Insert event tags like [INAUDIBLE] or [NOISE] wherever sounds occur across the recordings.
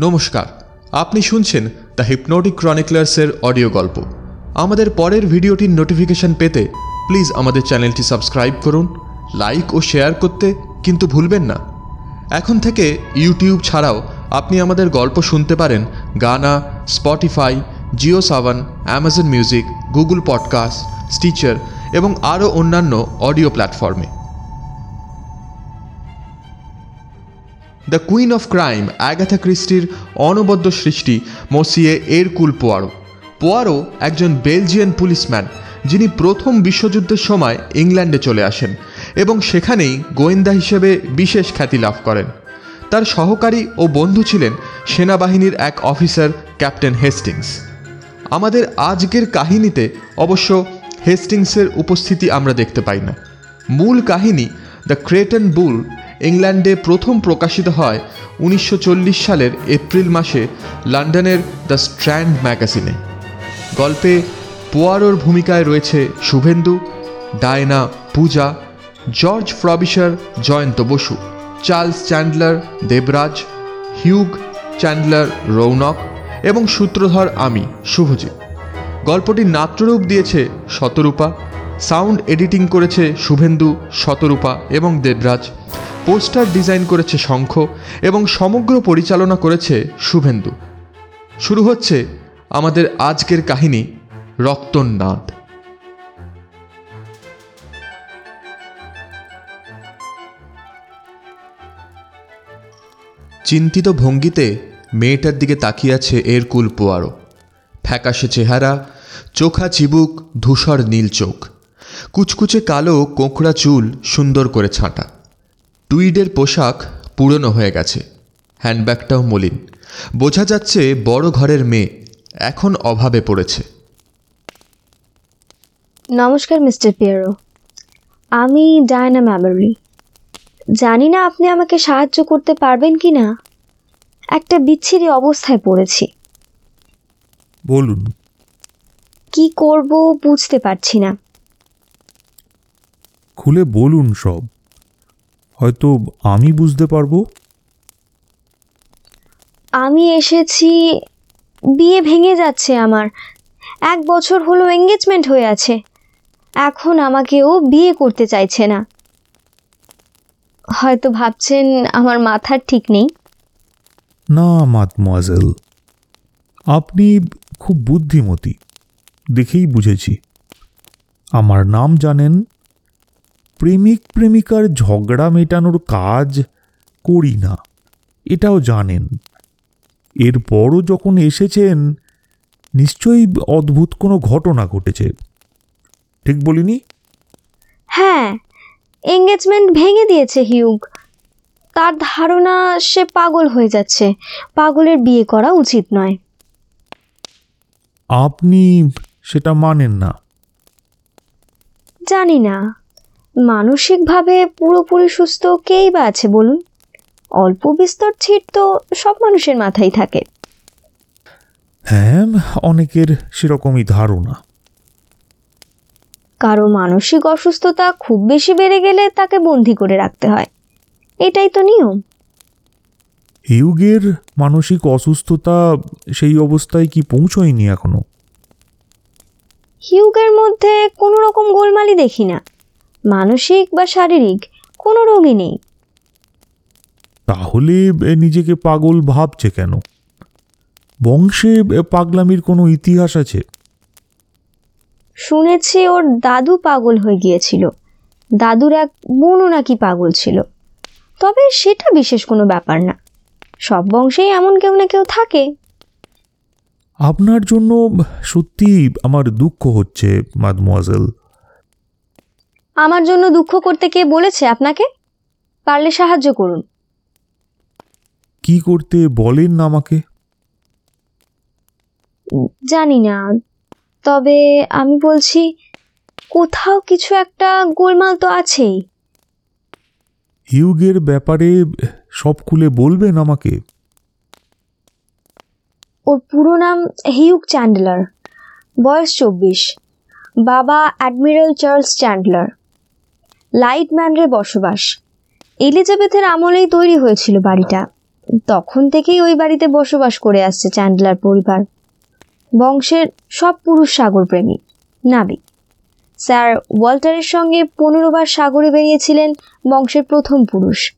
নমস্কার, আপনি শুনছেন দ্য হিপনোটিক ক্রনিকলার্সের অডিও গল্প। আমাদের পরের ভিডিওটির নোটিফিকেশন পেতে প্লিজ আমাদের চ্যানেলটি সাবস্ক্রাইব করুন লাইক ও শেয়ার করতে কিন্তু ভুলবেন না। এখন থেকে ইউটিউব ছাড়াও আপনি আমাদের গল্প শুনতে পারেন Gaana Spotify Jio Saavn Amazon music Google podcast Stitcher এবং আরও অন্যান্য অডিও প্ল্যাটফর্মে the queen of crime, Agatha ক্রিস্টির অনবদ্য সৃষ্টি, মসিয়ে এর কুল পোয়ারো। পোয়ারো একজন বেলজিয়ান পুলিশম্যান, যিনি প্রথম বিশ্বযুদ্ধের সময় ইংল্যান্ডে চলে আসেন এবং সেখানেই গোয়েন্দা হিসেবে বিশেষ খ্যাতি লাভ করেন। তার সহকারী ও বন্ধু ছিলেন সেনাবাহিনীর এক অফিসার, ক্যাপ্টেন হেস্টিংস। আমাদের আজকের কাহিনীতে অবশ্য হেস্টিংসের উপস্থিতি আমরা দেখতে পাই না। মূল কাহিনী দ্য ক্রেটন বুল ইংল্যান্ডে প্রথম প্রকাশিত হয় উনিশশো চল্লিশ সালের এপ্রিল মাসে লন্ডনের দ্য স্ট্র্যান্ড ম্যাগাজিনে। গল্পে পোয়ারোর ভূমিকায় রয়েছে Shubhendu, Diana Puja, George Frobisher, Jayanta Basu, Charles Chandler Debraj, Hugh Chandler Rounak এবং সূত্রধর আমি, শুভজিৎ। গল্পটির নাট্যরূপ দিয়েছে শতরূপা, সাউন্ড এডিটিং করেছে শুভেন্দু, শতরূপা এবং দেবরাজ। পোস্টার ডিজাইন করেছে শঙ্খ এবং সমগ্র পরিচালনা করেছে শুভেন্দু। শুরু হচ্ছে আমাদের আজকের কাহিনী রক্তনাদ চিন্তিত ভঙ্গিতে মেয়েটার দিকে তাকিয়ে আছে এর কুল পোয়ারো। ফ্যাকাশে চেহারা, চোখা চিবুক, ধূসর নীল চোখ। কুচকুচে কালো কোঁকড়া চুল সুন্দর করে ছাঁটা। টুইডের পোশাক পুরনো হয়ে গেছে। হ্যান্ডব্যাগটাও মলিন। বোঝা যাচ্ছে বড় ঘরের মেয়ে এখন অভাবে পড়েছে। নমস্কার মিস্টার পিয়ারো। আমি ডায়না ম্যামারি। জানি না আপনি আমাকে সাহায্য করতে পারবেন কি না। একটা বিচ্ছিরি অবস্থায় পড়েছি। বলুন। কি করব বুঝতে পারছি না। খুলে বলুন সব। হয়তো আমি বুঝতে পারব? আমি এসেছি বিয়ে ভেঙে যাচ্ছে আমার। এক বছর হলো এঙ্গেজমেন্ট হয়ে আছে। এখন আমাকেও বিয়ে করতে চাইছে না। হয়তো ভাবছেন আমার মাথার ঠিক নেই? না মাতমোয়াজেল আপনি খুব বুদ্ধিমতী দেখেই বুঝেছি। আমার নাম জানেন প্রেমিক প্রেমিকার ঝগড়া মেটানোর কাজ করি না। এটাও জানেন। এরপরও যখন এসেছেন নিশ্চয়ই অদ্ভুত কোনো ঘটনা ঘটেছে। ঠিক বলিনি? হ্যাঁ এঙ্গেজমেন্ট ভেঙে দিয়েছে হিউগ। তার ধারণা সে পাগল হয়ে যাচ্ছে। পাগলের বিয়ে করা উচিত নয়। আপনি সেটা মানেন না। জানি না। মানসিকভাবে পুরোপুরি সুস্থ কেই বা আছে বলুন? অল্প বিস্তর ছিট তো সব মানুষের মাথায় থাকে। হ্যাঁ অনেকের সেরকমই ধারণা। কারও মানসিক অসুস্থতা খুব বেশি বেড়ে গেলে তাকে বন্দি করে রাখতে হয়। এটাই তো নিয়ম। হিউগের মানসিক অসুস্থতা সেই অবস্থায় কি পৌঁছয়নি এখনও? হিউগের মধ্যে কোনো রকম গোলমালি দেখি না। মানসিক বা শারীরিক কোনো রোগই নেই। তাহলে এ নিজেকে পাগল ভাবছে কেন? বংশে এ পাগলামির কোনো ইতিহাস আছে? শুনেছি ওর দাদু পাগল হয়ে গিয়েছিল। দাদুর এক বোনও নাকি পাগল ছিল। তবে সেটা বিশেষ কোনো ব্যাপার না। সব বংশেই এমন কেউ না কেউ থাকে। আপনার জন্য সত্যি আমার দুঃখ হচ্ছে মাদমোয়াজেল আমার জন্য দুঃখ করতে কে বলেছে আপনাকে? পারলে সাহায্য করুন। কি করতে বলেন না আমাকে? জানি না। তবে আমি বলছি কোথাও কিছু একটা গোলমাল তো আছেই। হিউগের ব্যাপারে সব খুলে বলবেন আমাকে? ওর পুরো নাম হিউগ চ্যান্ডলার। বয়স চব্বিশ। বাবা অ্যাডমিরাল চার্লস চ্যান্ডলার। লাইট ম্যানরে বসবাস। এলিজাবেথের আমলেই তৈরি হয়েছিল বাড়িটা। তখন থেকেই ওই বাড়িতে বসবাস করে আসছে চ্যান্ডলার পরিবার। বংশের সব পুরুষ সাগরপ্রেমী নাবিক। স্যার ওয়াল্টারের সঙ্গে পনেরো বার সাগরে বেরিয়েছিলেন বংশের প্রথম পুরুষ,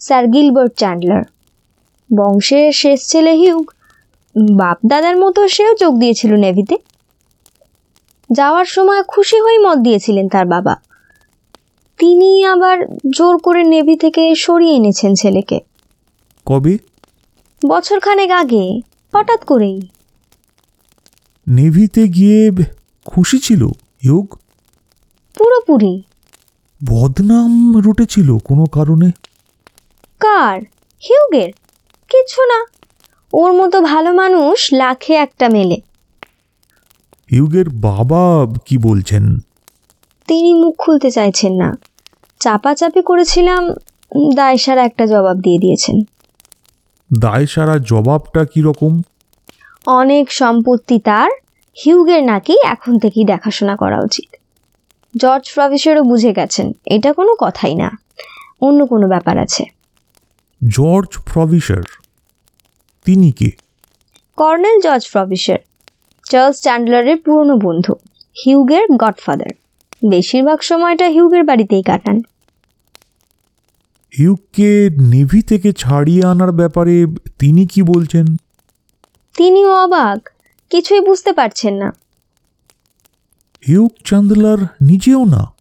স্যার গিলবার্ট চ্যান্ডলার। বংশের শেষ ছেলে হিউক বাপ দাদার মতো সেও যোগ দিয়েছিল নেভিতে। যাওয়ার সময় খুশি হয়ে মত দিয়েছিলেন তার বাবা। তিনি আবার জোর করে নেভি থেকে সরিয়ে এনেছেন ছেলেকে। কবে? বছরখানেক আগে হঠাৎ করেই। নেভিতে গিয়ে খুশি ছিল ইয়োগ? পুরোপুরি। বদনাম রটেছিল কোনো কারণে? কার? হিউগের? কিছু না। ওর মতো ভালো মানুষ লাখে একটা মেলে। ইউগের বাবা কি বলছেন? তিনি মুখ খুলতে চাইছেন না। চাপাচাপি করেছিলাম দায়সার একটা জবাব দিয়ে দিয়েছেন। দায় সারা জবাবটা কীরকম অনেক সম্পত্তি তার হিউগের নাকি এখন থেকেই দেখাশোনা করা উচিত। জর্জ প্রফেসরও বুঝে গেছেন এটা কোনো কথাই না অন্য কোনো ব্যাপার আছে। George Frobisher? তিনি কে? কর্নেল জর্জ প্রফেসর চার্লস চ্যান্ডলারের পুরনো বন্ধু হিউগের গডফাদার। বেশিরভাগ সময়টা হিউগের বাড়িতেই কাটান। হিউগকে নেভি থেকে ছাড়িয়ে আনার ব্যাপারে তিনি কি বলছেন? তিনিও অবাক কিছুই বুঝতে পারছেন না। হিউগ চান্দলার নিজেও না।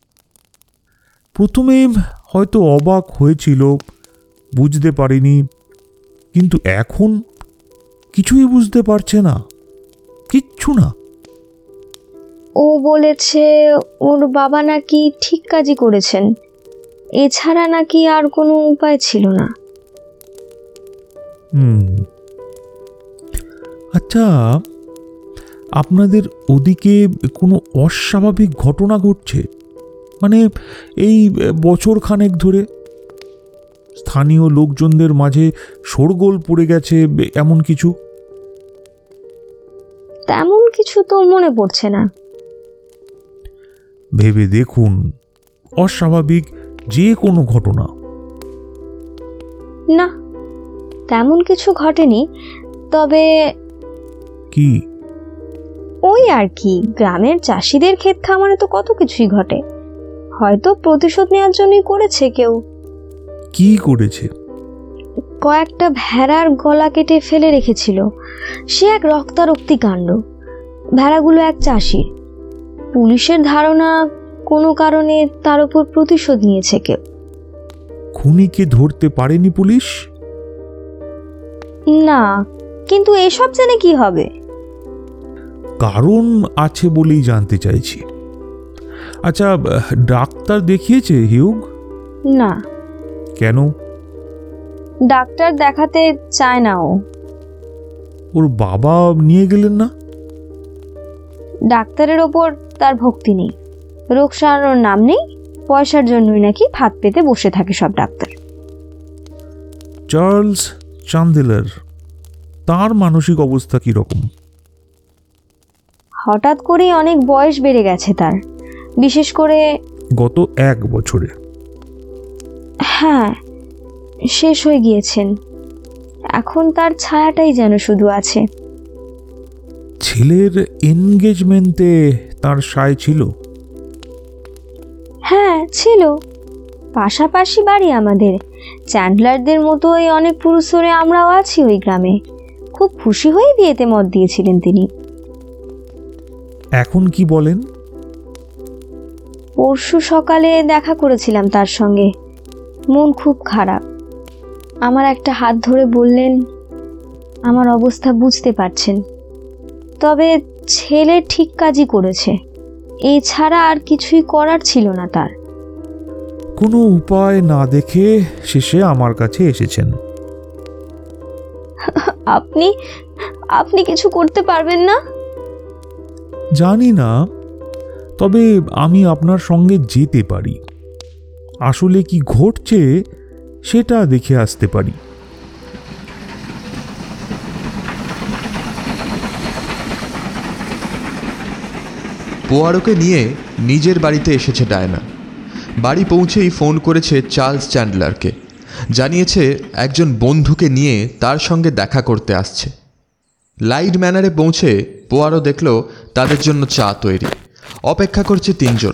প্রথমে হয়তো অবাক হয়েছিল বুঝতে পারিনি কিন্তু এখন কিছুই বুঝতে পারছে না কিচ্ছু না। ও বলেছে ওর বাবা নাকি ঠিক কাজই করেছেন। এছাড়া নাকি আর কোনো উপায় ছিল না। হুম। আচ্ছা আপনাদের ওদিকে কোনো অস্বাভাবিক ঘটনা ঘটছে? মানে এই বছর খানেক ধরে? স্থানীয় লোকজনদের মাঝে শোরগোল পড়ে গেছে এমন কিছু? তেমন কিছু তো মনে পড়ছে না। ভেবে দেখুন অস্বাভাবিক যে কোনো ঘটনা। না তেমন কিছু ঘটেনি তবে কি? ওই আর কি গ্রামের চাষিদের ক্ষেত খামারে তো কত কিছুই ঘটে। হয়তো প্রতিশোধ নেওয়ার জন্যই করেছে কেউ। কি করেছে? কয়েকটা ভেড়ার গলা কেটে ফেলে রেখেছিল। সে এক রক্তারক্তি কাণ্ড। ভেড়াগুলো এক চাষির। পুলিশের ধারণা কোনো কারণে তার উপর প্রতিশোধ নিয়েছে কেউ। খুনিকে ধরতে পারেনি পুলিশ? না কিন্তু এসব জেনে কি হবে? কারণ আছে বলেই জানতে চাইছি। আচ্ছা ডাক্তার দেখিয়েছে হিউগ? না। কেন? ডাক্তার দেখাতে চায় না ও। ওর বাবা নিয়ে গেলেন না? ডাক্তারের ওপর তার ভক্তি নেই। রোগ সারানোর নাম নেই পয়সার জন্যই নাকি ভাত পেতে বসে থাকে সব ডাক্তার। চার্লস চান্দেলার তার মানসিক অবস্থা কীরকম হঠাৎ করেই অনেক বয়স বেড়ে গেছে তার। বিশেষ করে গত এক বছরে। হ্যাঁ শেষ হয়ে গিয়েছেন। এখন তার ছায়াটাই যেন শুধু আছে। ছেলের এনগেজমেন্টে তার সায় ছিল? হ্যাঁ ছিল। পাশাপাশি বাড়ি আমাদের। চ্যান্ডলারদের মতোই অনেক পুরুষরে আমরাও আছি ওই গ্রামে। খুব খুশি হয়ে বিয়েতে মত দিয়েছিলেন তিনি। এখন কি বলেন? পরশু সকালে দেখা করেছিলাম তার সঙ্গে। মন খুব খারাপ। আমার একটা হাত ধরে বললেন আমার অবস্থা বুঝতে পারছেন। তবে ছেলে ঠিক কাজই করেছে। এছাড়া আর কিছুই করার ছিল না তার। কোনো উপায় না দেখে শেষে আমার কাছে এসেছেন। আপনি আপনি কিছু করতে পারবেন না? জানি না তবে আমি আপনার সঙ্গে যেতে পারি। আসলে কি ঘটছে সেটা দেখে আসতে পারি। পোয়ারোকে নিয়ে নিজের বাড়িতে এসেছে ডায়না। বাড়ি পৌঁছেই ফোন করেছে চার্লস চ্যান্ডলারকে। জানিয়েছে একজন বন্ধুকে নিয়ে তার সঙ্গে দেখা করতে আসছে। লাইট ম্যানারে পৌঁছে পোয়ারো দেখল তাদের জন্য চা তৈরি। অপেক্ষা করছে তিনজন।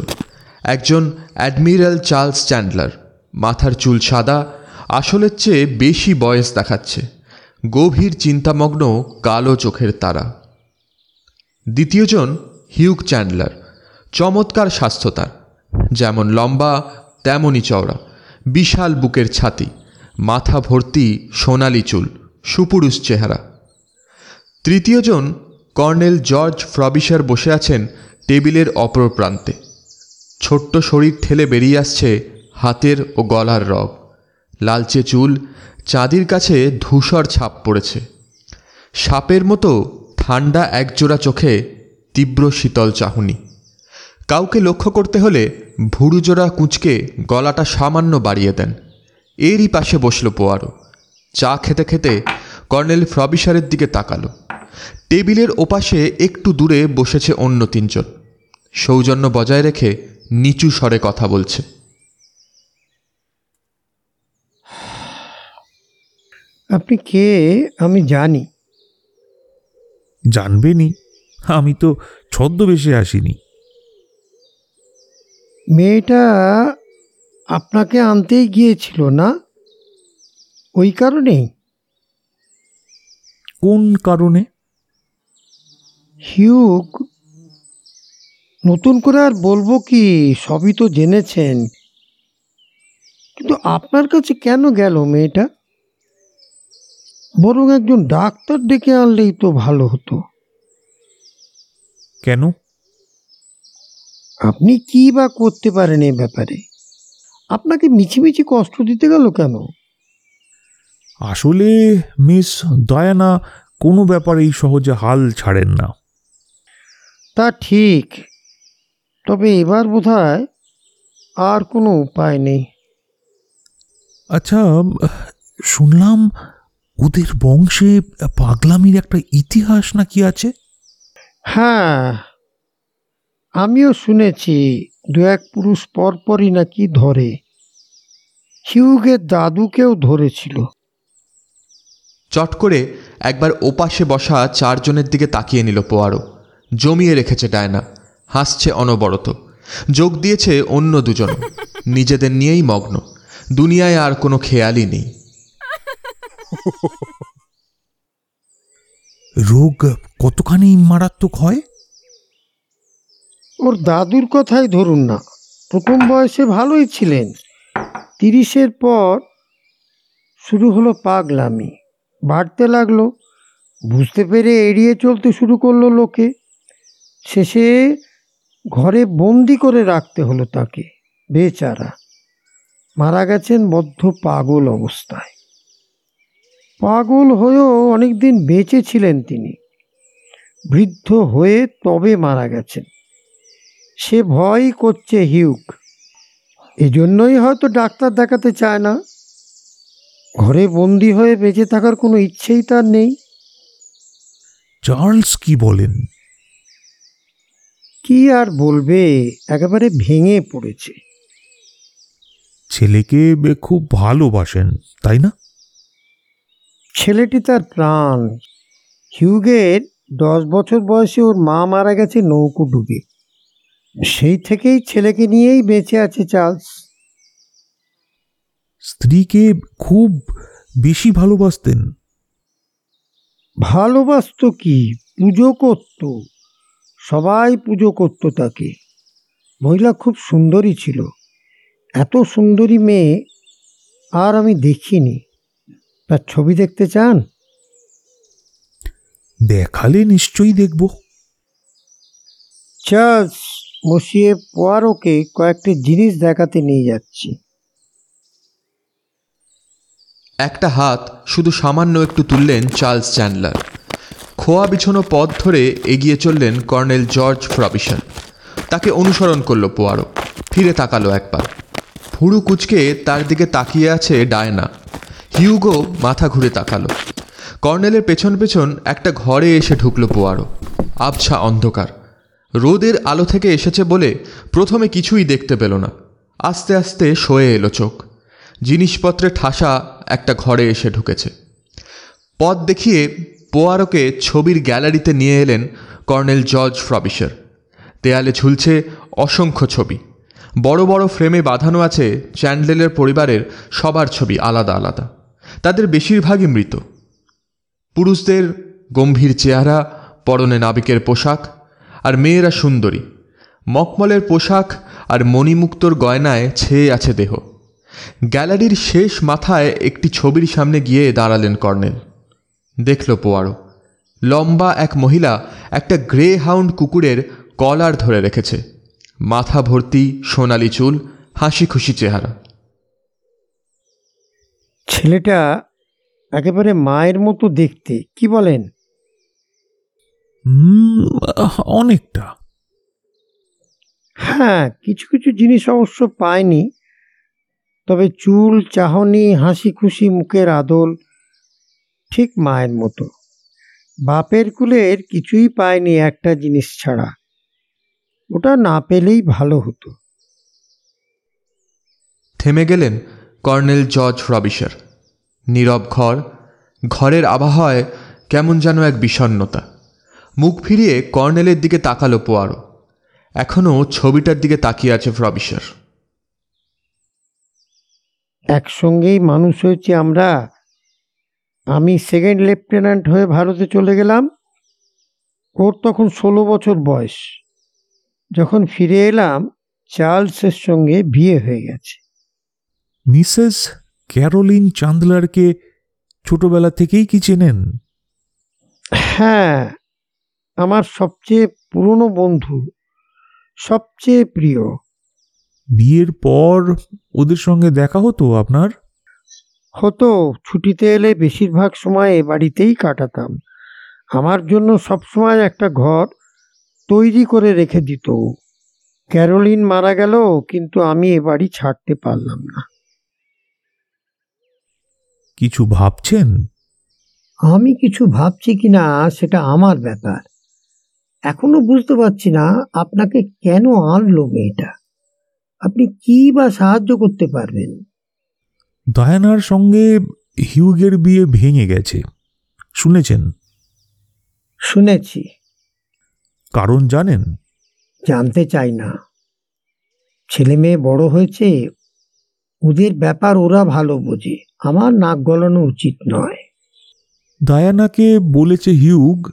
একজন অ্যাডমিরাল চার্লস চ্যান্ডলার। মাথার চুল সাদা, আসলের চেয়ে বেশি বয়স দেখাচ্ছে। গভীর চিন্তামগ্ন কালো চোখের তারা। দ্বিতীয়জন হিউক চ্যান্ডলার চমৎকার স্বাস্থ্য তার। যেমন লম্বা, তেমনই চওড়া। বিশাল বুকের ছাতি, মাথা ভর্তি, সোনালি চুল, সুপুরুষ চেহারা। তৃতীয়জন কর্নেল জর্জ ফ্রবিশার বসে আছেন টেবিলের অপর প্রান্তে। ছোট্ট শরীর ঠেলে বেরিয়ে আসছে হাতের ও গলার রগ লালচে চুল, চাঁদির কাছে ধূসর ছাপ পড়েছে। সাপের মতো ঠান্ডা একজোড়া চোখে তীব্র শীতল চাহনি। কাউকে লক্ষ্য করতে হলে ভুরুজোড়া কুঁচকে গলাটা সামান্য বাড়িয়ে দেন। এরই পাশে বসল পোয়ারো। চা খেতে খেতে কর্নেল ফ্রবিসারের দিকে তাকালো। টেবিলের ওপাশে একটু দূরে বসেছে অন্য তিনজন। সৌজন্য বজায় রেখে নিচু স্বরে কথা বলছে। আপনি কে? আমি জানি। জানবেনি আমি তো ছদ্মবেশে আসিনি। মেয়েটা আপনাকে আনতেই গিয়েছিল না? ওই কারণেই? কোন কারণে? হিউক নতুন করে আর বলব কি সবই তো জেনেছেন। কিন্তু আপনার কাছে কেন গেল মেয়েটা? বরং একজন ডাক্তার ডেকে আনলেই তো ভালো হতো। কেন? আপনি কি বা করতে পারেন এ ব্যাপারে? আপনাকে মিছিমিছি কষ্ট দিতে গেল কেন? আসলে মিস দয়ানা কোনো ব্যাপারেই সহজে হাল ছাড়েন না। তা ঠিক তবে এবার বোধহয় আর কোনো উপায় নেই। আচ্ছা শুনলাম ওদের বংশে পাগলামির একটা ইতিহাস নাকি আছে? হ্যাঁ আমিও শুনেছি দু এক পুরুষ পরপরই নাকি ধরে। হিউগের দাদুকেও ধরেছিল। চট করে একবার ওপাশে বসা চারজনের দিকে তাকিয়ে নিল পোয়ারো। জমিয়ে রেখেছে ডায়না। হাসছে অনবরত। যোগ দিয়েছে অন্য দুজন। নিজেদের নিয়েই মগ্ন। দুনিয়ায় আর কোনো খেয়ালই নেই। [LAUGHS] রোগ কতখানি মারাত্মক হয়? ওর দাদুর কথাই ধরুন না। প্রথম বয়সে ভালোই ছিলেন। তিরিশের পর শুরু হলো পাগলামি। বাড়তে লাগল। বুঝতে পেরে এড়িয়ে চলতে শুরু করল লোকে। শেষে ঘরে বন্দি করে রাখতে হলো তাকে, বেচারা। মারা গেছেন বদ্ধ পাগল অবস্থায়। পাগল হয়েও অনেকদিন বেঁচে ছিলেন তিনি। বৃদ্ধ হয়ে তবে মারা গেছেন। সে ভয় করছে হিউক। এজন্যই হয়তো ডাক্তার দেখাতে চায় না। ঘরে বন্দি হয়ে বেঁচে থাকার কোনো ইচ্ছেই তার নেই। চার্লস কি বলেন? কি আর বলবে? একেবারে ভেঙে পড়েছে। ছেলেকে খুব ভালোবাসেন তাই না? ছেলেটি তার প্রাণ। হিউগের দশ বছর বয়সে ওর মা মারা গেছে নৌকো ডুবে। সেই থেকেই ছেলেকে নিয়েই বেঁচে আছে চার্লস। স্ত্রীকে খুব বেশি ভালোবাসতেন। ভালোবাসত কি? পুজো করত। সবাই পুজো করত তাকে। মহিলা খুব সুন্দরী ছিল। এত সুন্দরী মেয়ে আর আমি দেখিনি। তার ছবি দেখতে চান? দেখালে নিশ্চয়ই দেখব। চার্লস বসিয়ে পোয়ারোকে কয়েকটি জিনিস দেখাতে নিয়ে যাচ্ছি। একটা হাত শুধু সামান্য একটু তুললেন চার্লস চ্যান্ডলার। খোয়া বিছানো পথ ধরে এগিয়ে চললেন কর্নেল জর্জ ফ্রবিশন তাকে অনুসরণ করল পোয়ারো। ফিরে তাকালো একবার। ভুরু কুচকে তার দিকে তাকিয়ে আছে ডায়না। হিউগো মাথা ঘুরে তাকালো। কর্নেলের পেছন পেছন একটা ঘরে এসে ঢুকলো পোয়ারো। আবছা অন্ধকার। রোদের আলো থেকে এসেছে বলে প্রথমে কিছুই দেখতে পেল না। আস্তে আস্তে সয়ে এলো চোখ। জিনিসপত্রে ঠাসা একটা ঘরে এসে ঢুকেছে। পথ দেখিয়ে পোয়ারোকে ছবির গ্যালারিতে নিয়ে এলেন কর্নেল জর্জ ফ্রবিশার। দেয়ালে ঝুলছে অসংখ্য ছবি। বড় বড় ফ্রেমে বাঁধানো আছে চ্যান্ডেলের পরিবারের সবার ছবি আলাদা আলাদা। তাদের বেশিরভাগই মৃত। পুরুষদের গম্ভীর চেহারা, পরনে নাবিকের পোশাক, আর মেয়েরা সুন্দরী। মকমলের পোশাক আর মণিমুক্তর গয়নায় ছেয়ে আছে দেহ। গ্যালারির শেষ মাথায় একটি ছবির সামনে গিয়ে দাঁড়ালেন কর্নেল। দেখল পোয়ারো, লম্বা এক মহিলা একটা গ্রে হাউন্ড কুকুরের কলার ধরে রেখেছে। মাথা ভর্তি, সোনালি চুল হাসি খুশি চেহারা। ছেলেটা একেবারে মায়ের মতো দেখতে কি বলেন? অনেকটা। হ্যাঁ কিছু কিছু জিনিস অবশ্য পায়নি তবে চুল চাহনি হাসি খুশি মুখের আদল ঠিক মায়ের মতো। বাপের কুলের কিছুই পায়নি একটা জিনিস ছাড়া। ওটা না পেলেই ভালো হতো। থেমে গেলেন? Colonel George রবিশার। নীরব ঘর, ঘরের আবহাওয়ায় কেমন যেন এক বিষণ্ণতা। মুখ ফিরিয়ে কর্নেলের দিকে তাকালো পোয়ারো। এখনও ছবিটার দিকে তাকিয়ে আছে রবিশার। একসঙ্গেই মানুষ হয়েছি আমরা। আমি সেকেন্ড লেফটেন্যান্ট হয়ে ভারতে চলে গেলাম। ওর তখন ষোলো বছর বয়স। যখন ফিরে এলাম, চার্লসের সঙ্গে বিয়ে হয়ে গেছে। মিসেস ক্যারোলিন চান্দলারকে ছোটবেলা থেকেই কি চেনেন? হ্যাঁ আমার সবচেয়ে পুরনো বন্ধু সবচেয়ে প্রিয়। বিয়ের পর ওদের সঙ্গে দেখা হতো আপনার? হতো ছুটিতে এলে বেশিরভাগ সময় এ বাড়িতেই কাটাতাম। আমার জন্য সবসময় একটা ঘর তৈরি করে রেখে দিত। ক্যারোলিন মারা গেল কিন্তু আমি এ বাড়ি ছাড়তে পারলাম না। কিছু ভাবছেন? আমি কিছু ভাবছি কিনা সেটা আমার ব্যাপার। এখনও বুঝতে পারছি না আপনাকে কেন আনলো মেয়েটা? আপনি কি বা সাহায্য করতে পারবেন? ডায়ানার সঙ্গে হিউগের বিয়ে ভেঙে গেছে। শুনেছেন? শুনেছি। কারণ জানেন? জানতে চাই না। ছেলে মেয়ে বড় হয়েছে ওদের ব্যাপার ওরা ভালো বোঝে। আমার নাক গলানো উচিত নয়। ডায়ানাকে বলেছে হিউগ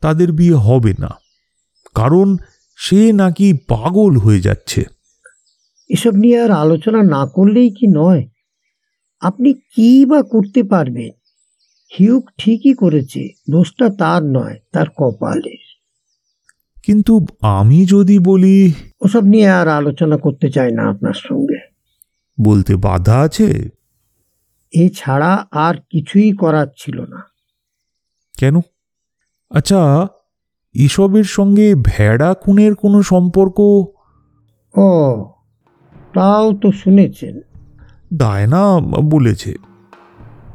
তাদের বিয়ে হবে না। কারণ সে নাকি পাগল হয়ে যাচ্ছে। এসব নিয়ে আর আলোচনা না করলেই কি নয়? আপনি কি বা করতে পারবেন? হিউক ঠিকই করেছে দোষটা তার নয় তার কপালে কিন্তু আমি যদি বলি ওসব নিয়ে আর আলোচনা করতে চাই না আপনার সঙ্গে। বলতে বাধা আছে? এছাড়া আর কিছুই করার ছিল না। কেন? আচ্ছা এসবের সঙ্গে ভেড়া খুনের কোনো সম্পর্ক? ও তাও তো শুনেছেন। ডায়না বলেছে।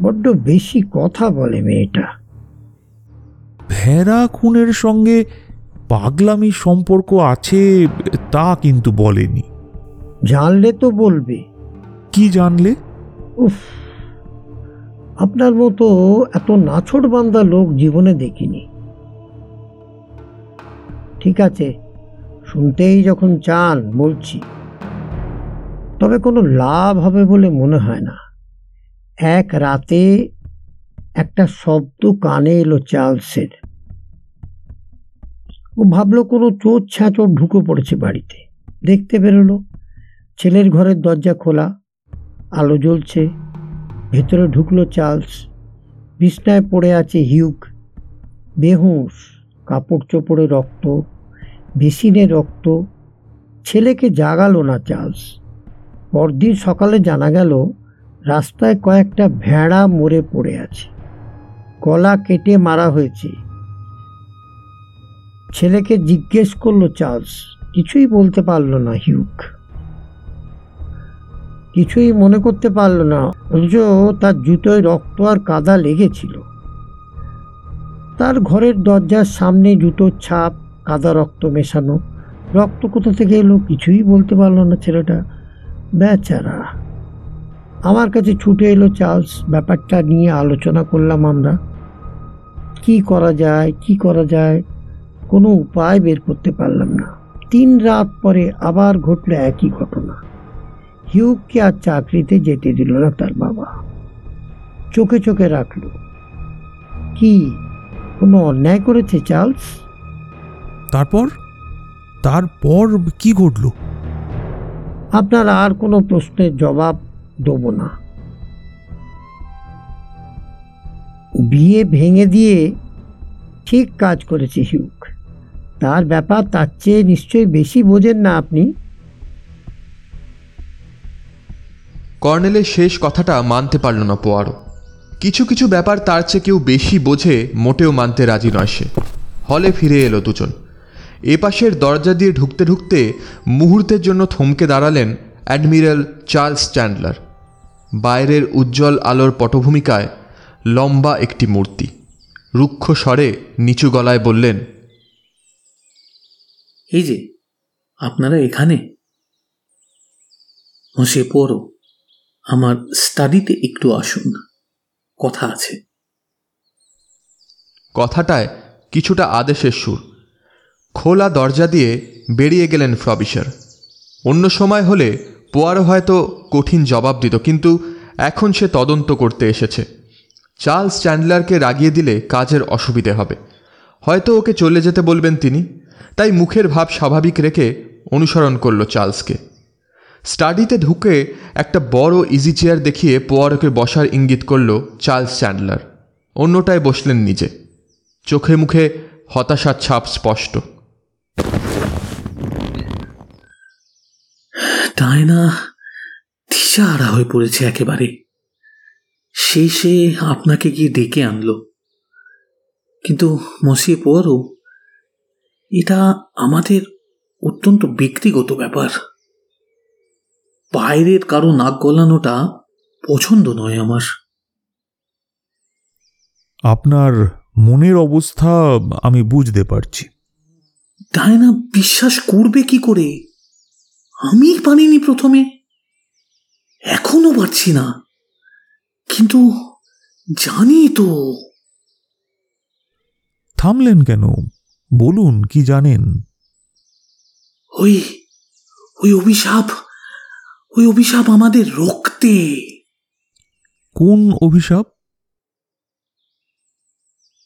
বড্ড বেশি কথা বলে মেয়েটা। ভেড়া খুনের সঙ্গে পাগলামি সম্পর্ক আছে তা কিন্তু বলেনি। জানলে তো বলবে। কি জানলে? উফ, আপনার মতো এত নাছড় বান্দা লোক জীবনে দেখিনি। ঠিক আছে, শুনতেই যখন চান বলছি। তবে কোনো লাভ হবে বলে মনে হয় না। এক রাতে একটা শব্দ কানে এলো চার্লসের। ও ভাবলো কোনো চোর ছ্যাঁচোর ঢুকে পড়েছে বাড়িতে। দেখতে বেরোলো, ছেলের ঘরের দরজা খোলা। আলো জ্বলছে। ভেতরে ঢুকলো চার্লস। বিছনায় পড়ে আছে হিউক। বেহুশ, কাপড় চোপড়ে রক্ত, বেসিনে রক্ত। ছেলেকে জাগালো না চার্লস। পরদিন সকালে জানা গেল, রাস্তায় কয়েকটা ভেড়া মরে পড়ে আছে। গলা কেটে মারা হয়েছে। ছেলেকে জিজ্ঞেস করল চার্লস, কিছুই বলতে পারল না হিউক। কিছুই মনে করতে পারল না, অথচ তার জুতোয় রক্ত আর কাদা লেগেছিল। তার ঘরের দরজার সামনে জুতোর ছাপ, কাদা রক্ত মেশানো, রক্ত কোথা থেকে এলো কিছুই বলতে পারল না ছেলেটা। বেচারা, আমার কাছে ছুটে এলো চার্লস, ব্যাপারটা নিয়ে আলোচনা করলাম আমরা। কি করা যায়, কি করা যায়, কোনো উপায় বের করতে পারলাম না। তিন রাত পরে আবার ঘটলো একই ঘটনা। হিউককে আর চাকরিতে যেতে দিল না তার বাবা। চোখে চোখে রাখল। কি কোনো অন্যায় করেছে চার্লস? তারপর? তারপর কি ঘটলো? আপনার আর কোনো প্রশ্নের জবাব দেব না। বিয়ে ভেঙে দিয়ে ঠিক কাজ করেছে হিউক। তার ব্যাপার তার চেয়ে নিশ্চয়ই বেশি বোঝেন না আপনি। কর্নেলের শেষ কথাটা মানতে পারল না পোয়ারো। কিছু কিছু ব্যাপার তার চেয়ে কেউ বেশি বোঝে, মোটেও মানতে রাজি নয় সে। হলে ফিরে এলো দুজন। এপাশের দরজা দিয়ে ঢুকতে ঢুকতে মুহূর্তের জন্য থমকে দাঁড়ালেন অ্যাডমিরাল চার্লস চ্যান্ডলার। বাইরের উজ্জ্বল আলোর পটভূমিকায় লম্বা একটি মূর্তি। রুক্ষ স্বরে নিচু গলায় বললেন, এই যে, আপনারা এখানে? মশে পড়ো আমার স্টাডিতে একটু আসুন। কথা আছে। কথাটায় কিছুটা আদেশের সুর। খোলা দরজা দিয়ে বেরিয়ে গেলেন ফ্রবিশার অন্য সময় হলে পোয়ারো হয়তো কঠিন জবাব দিত, কিন্তু এখন সে তদন্ত করতে এসেছে। চার্লস চ্যান্ডলারকে রাগিয়ে দিলে কাজের অসুবিধে হবে। হয়তো ওকে চলে যেতে বলবেন তিনি, তাই মুখের ভাব স্বাভাবিক রেখে অনুসরণ করল চার্লসকে। স্টাডিতে ঢুকে একটা বড় ইজি চেয়ার দেখিয়ে পোয়ারোকে বসার ইঙ্গিত করল চার্লস চ্যান্ডলার। অন্যটায় বসলেন নিজে। চোখে মুখে হতাশার ছাপ স্পষ্ট। তাই না? দিশাহারা হয়ে পড়েছে একেবারে। শেষে আপনাকে গিয়ে ডেকে আনলো। কিন্তু মসিয়ে পোয়ারো, এটা আমাদের অত্যন্ত ব্যক্তিগত ব্যাপার। বাইরের কারও নাক গলানোটা পছন্দ নয় আমার। আপনার মনের অবস্থা আমি বুঝতে পারছি। ডায়না বিশ্বাস করবে কি করে? আমি পারিনি প্রথমে। এখনও পারছি না। কিন্তু জানি তো। থামলেন কেন? বলুন কি জানেন? ওই ওই অভিশাপ। ওই অভিশাপ আমাদের রক্তে। কোন অভিশাপ?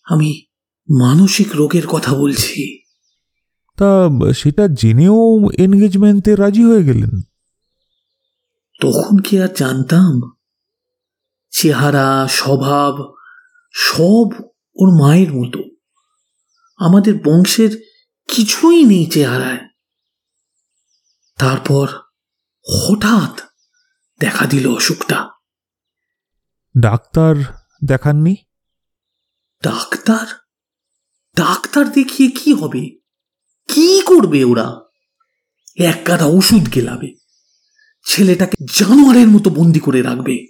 আমি মানসিক রোগের কথা বলছি। তা সেটা জেনেও এনগেজমেন্টে রাজি হয়ে গেলেন। তখন কি আর জানতাম? চেহারা স্বভাব সব ওর মায়ের মতো। আমাদের বংশের কিছুই নেই চেহারায়। তারপর হঠাৎ দেখা দিল অসুখটা ডাক্তার দেখাননি? ডাক্তার? ডাক্তার দেখিয়ে কি হবে? কি করবে ওরা? এক গাদা ওষুধ গেলাবে। ছেলেটাকে জানোয়ারের মতো বন্দি করে রাখবে।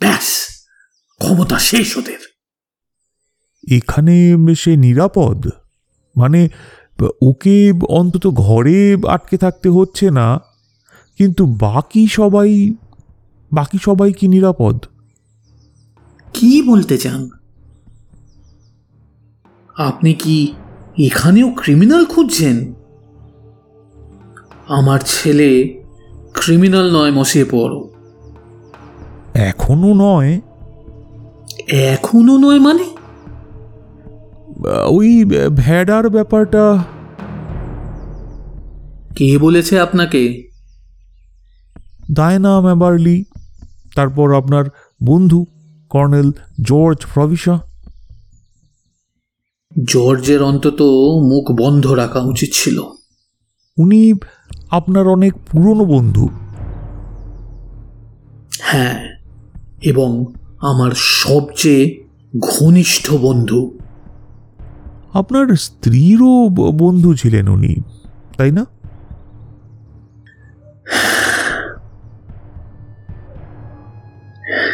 ব্যাস ক্ষমতা শেষ ওদের। এখানে সে নিরাপদ? মানে ওকে অন্তত ঘরে আটকে থাকতে হচ্ছে না? কিন্তু বাকি সবাই বাকি সবাই কি নিরাপদ? কি বলতে চান? আপনি কি এখানেও ক্রিমিনাল খুঁজছেন? আমার ছেলে ক্রিমিনাল নয় মশিয়ে পড়ো। এখনও নয়। এখনও নয় মানে? ওই ভেড়ার ব্যাপারটা। কে বলেছে আপনাকে? ডায়না ম্যাবার্লি তারপর আপনার বন্ধু কর্নেল জর্জ প্রভিশা জর্জের অন্তত মুখ বন্ধ রাখা উচিত ছিল। উনি আপনার অনেক পুরনো বন্ধু। হ্যাঁ এবং আমার সবচেয়ে ঘনিষ্ঠ বন্ধু। আপনার স্ত্রীরও বন্ধু ছিলেন উনি তাই না?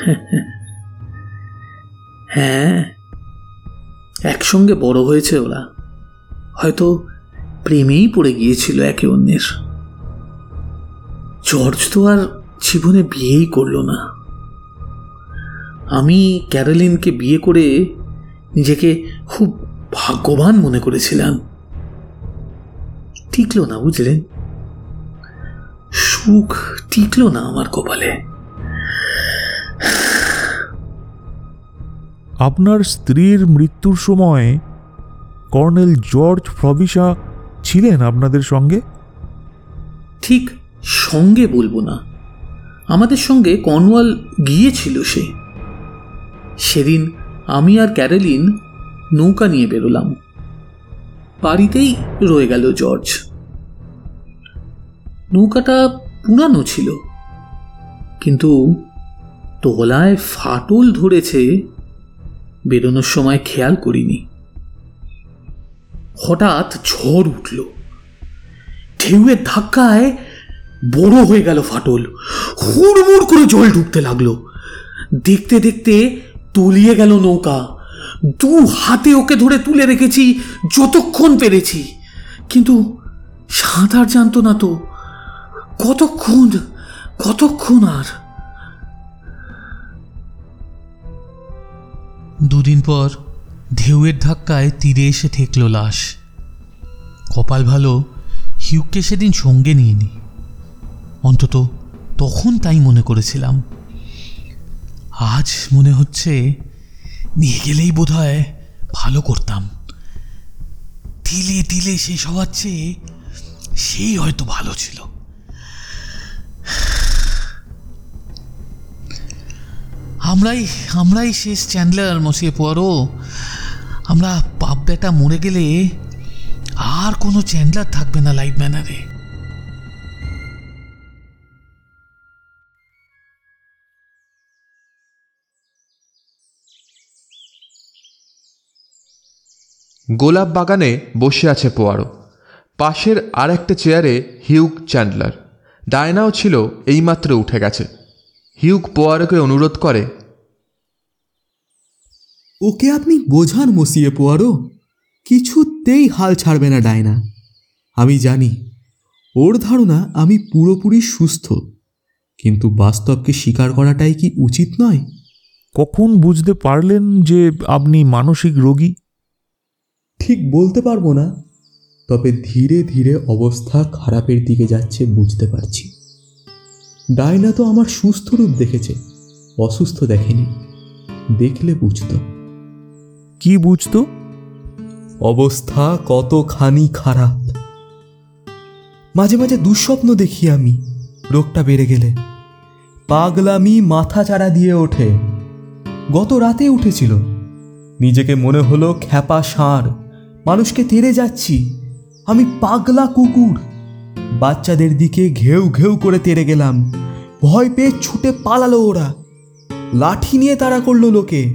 [LAUGHS] হ্যাঁ একসঙ্গে বড় হয়েছে ওরা। হয়তো প্রেমেই পড়ে গিয়েছিল একে অন্যের। জর্জ তো আর জীবনে বিয়েই করল না। আমি ক্যারোলিনকে বিয়ে করে নিজেকে খুব ভাগ্যবান মনে করেছিলাম। টিকলো না, বুঝলেন? সুখ টিকলো না আমার কপালে। আপনার স্ত্রীর মৃত্যুর সময় কর্নেল জর্জ ফ্রবিসা ছিলেন আপনাদের সঙ্গে? ঠিক সঙ্গে বলব না। আমাদের সঙ্গে কর্নওয়াল গিয়েছিল সে। সেদিন আমি আর ক্যারেলিন নৌকা নিয়ে বেরোলাম। বাড়িতেই রয়ে গেল জর্জ। নৌকাটা পুরানো ছিল, কিন্তু তলায় ফাটল ধরেছে বেরোনোর সময় খেয়াল করিনি। হঠাৎ ঝড় উঠল। ঢেউয়ের ধাক্কায় বড় হয়ে গেল ফাটল। হুড়মুড় করে জল ঢুকতে লাগল। দেখতে দেখতে তলিয়ে গেল নৌকা। দু হাতে ওকে ধরে তুলে রেখেছি, যতক্ষণ পেরেছি। কিন্তু সাঁতার জানতো না তো। কতক্ষণ কতক্ষণ আর? দুদিন পর ঢেউয়ের ধাক্কায় তীরে এসে ঠেকল লাশ। কপাল ভালো, হিউককে সেদিন সঙ্গে নিইনি। অন্তত তখন তাই মনে করেছিলাম। আজ মনে হচ্ছে নিয়ে গেলেই বোধ হয় ভালো করতাম। তিলে তিলে শেষ হওয়ার চেয়ে সেই হয়তো ভালো ছিল। আমরাই আমরাই শেষ চ্যান্ডলার মসিয়ে পড়ো আমরা বাপ বেটা মরে গেলে আর কোনো চ্যান্ডলার থাকবে না লাইট ম্যানারে গোলাপ বাগানে বসে আছে পোয়ারো। পাশের আর একটা চেয়ারে হিউক চ্যান্ডলার। ডায়নাও ছিল এইমাত্র উঠে গেছে। হিউক পোয়ারোকে অনুরোধ করে। ওকে আপনি বোঝান মসিয়ে পোয়ারো কিছুতেই হাল ছাড়বে না ডায়না। আমি জানি ওর ধারণা আমি পুরোপুরি সুস্থ কিন্তু বাস্তবকে স্বীকার করাটাই কি উচিত নয়? কখন বুঝতে পারলেন যে আপনি মানসিক রোগী? ঠিক বলতে পারব না তবে ধীরে ধীরে অবস্থা খারাপের দিকে যাচ্ছে বুঝতে পারছি। ডায়না তো আমার সুস্থ রূপ দেখেছে অসুস্থ দেখেনি। দেখলে বুঝতো। কি বুঝতো? অবস্থা কতখানি খারাপ। মাঝে মাঝে দুঃস্বপ্ন দেখি আমি রোগটা বেড়ে গেলে। পাগলামি মাথা চাড়া দিয়ে ওঠে। গত রাতে উঠেছিল। নিজেকে মনে হলো খ্যাপা ষাঁড়। মানুষকে তেড়ে যাচ্ছি। আমি পাগলা কুকুর। বাচ্চাদের দিকে ঘেউ ঘেউ করে তেড়ে গেলাম। ভয় পেয়ে ছুটে পালালো ওরা। লাঠি নিয়ে তাড়া করল লোকে।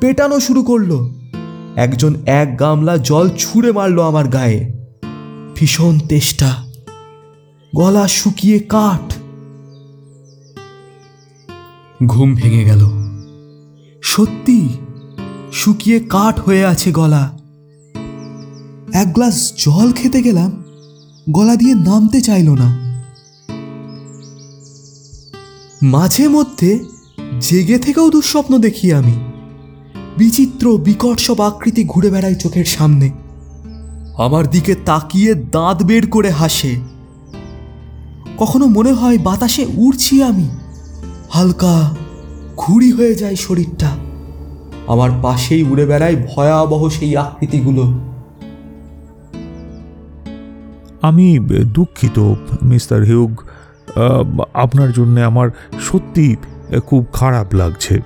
পেটানো শুরু করল। একজন এক গামলা জল ছুঁড়ে মারলো আমার গায়ে। ভীষণ তেষ্টা। গলা শুকিয়ে কাঠ। ঘুম ভেঙে গেল। সত্যি, শুকিয়ে কাঠ হয়ে আছে গলা। এক গ্লাস জল খেতে গেলাম। গলা দিয়ে নামতে চাইল না। মাঝে মধ্যে জেগে থেকেও দুঃস্বপ্ন দেখি আমি। বিচিত্র, বিকট সব আকৃতি ঘুরে বেড়ায় চোখের সামনে। আমার দিকে তাকিয়ে দাঁত বের করে হাসে। কখনো মনে হয় বাতাসে উড়ছি আমি। হালকা, ঘুড়ি হয়ে যায় শরীরটা। আমার পাশেই উড়ে বেড়ায় ভয়াবহ সেই আকৃতিগুলো। আমি দুঃখিত, মিস্টার হিউগ। আপনার জন্য আমার সত্যি খুব খারাপ লাগছে।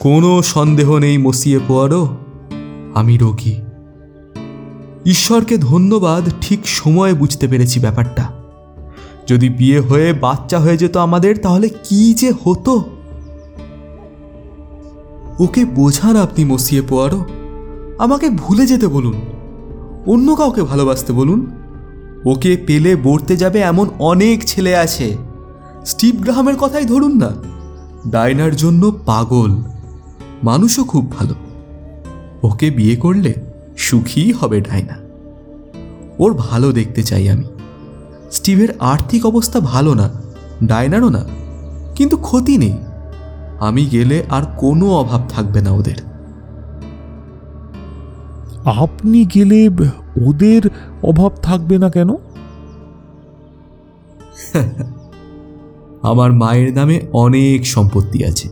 কোনো সন্দেহ নেই, মসিয়ে পোয়ারো। আমি রোগী। ঈশ্বরকে ধন্যবাদ, ঠিক সময়ে বুঝতে পেরেছি ব্যাপারটা। যদি বিয়ে হয়ে বাচ্চা হয়ে যেত আমাদের, তাহলে কি যে হতো? ওকে বোঝান আপনি, মসিয়ে পোয়ারো। আমাকে ভুলে যেতে বলুন। অন্য কাউকে ভালোবাসতে বলুন? ওকে পেলে বর্তে যাবে এমন অনেক ছেলে আছে। স্টিভ গ্রাহামের কথাই ধরুন না। ডায়নার জন্য পাগল। মানুষও খুব ভালো। ওকে বিয়ে করলে সুখী হবে ডায়না ওর ভালো দেখতে চাই আমি। স্টিভের আর্থিক অবস্থা ভালো না ডায়নারও না। কিন্তু ক্ষতি নেই। আমি গেলে আর কোনো অভাব থাকবে না ওদের। আপনি গেলে ওদের অভাব থাকবে না কেন? [LAUGHS] আমার মায়ের নামে অনেক সম্পত্তি আছে।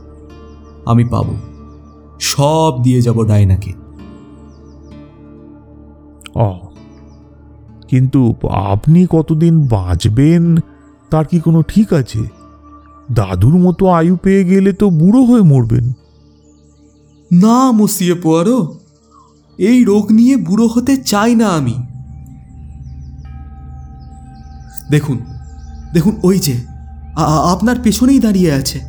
আমি পাব। সব দিয়ে যাব ডায়নাকে অ কিন্তু আপনি কতদিন বাঁচবেন তার কি কোনো ঠিক আছে? দাদুর মতো আয়ু পেয়ে গেলে তো বুড়ো হয়ে মরবেন। না মসিয়ে পোয়ারো। এই রোগ নিয়ে বুড়ো হতে চাই না আমি। দেখুন দেখুন ওই যে আপনার পেছনেই দাঁড়িয়ে আছে।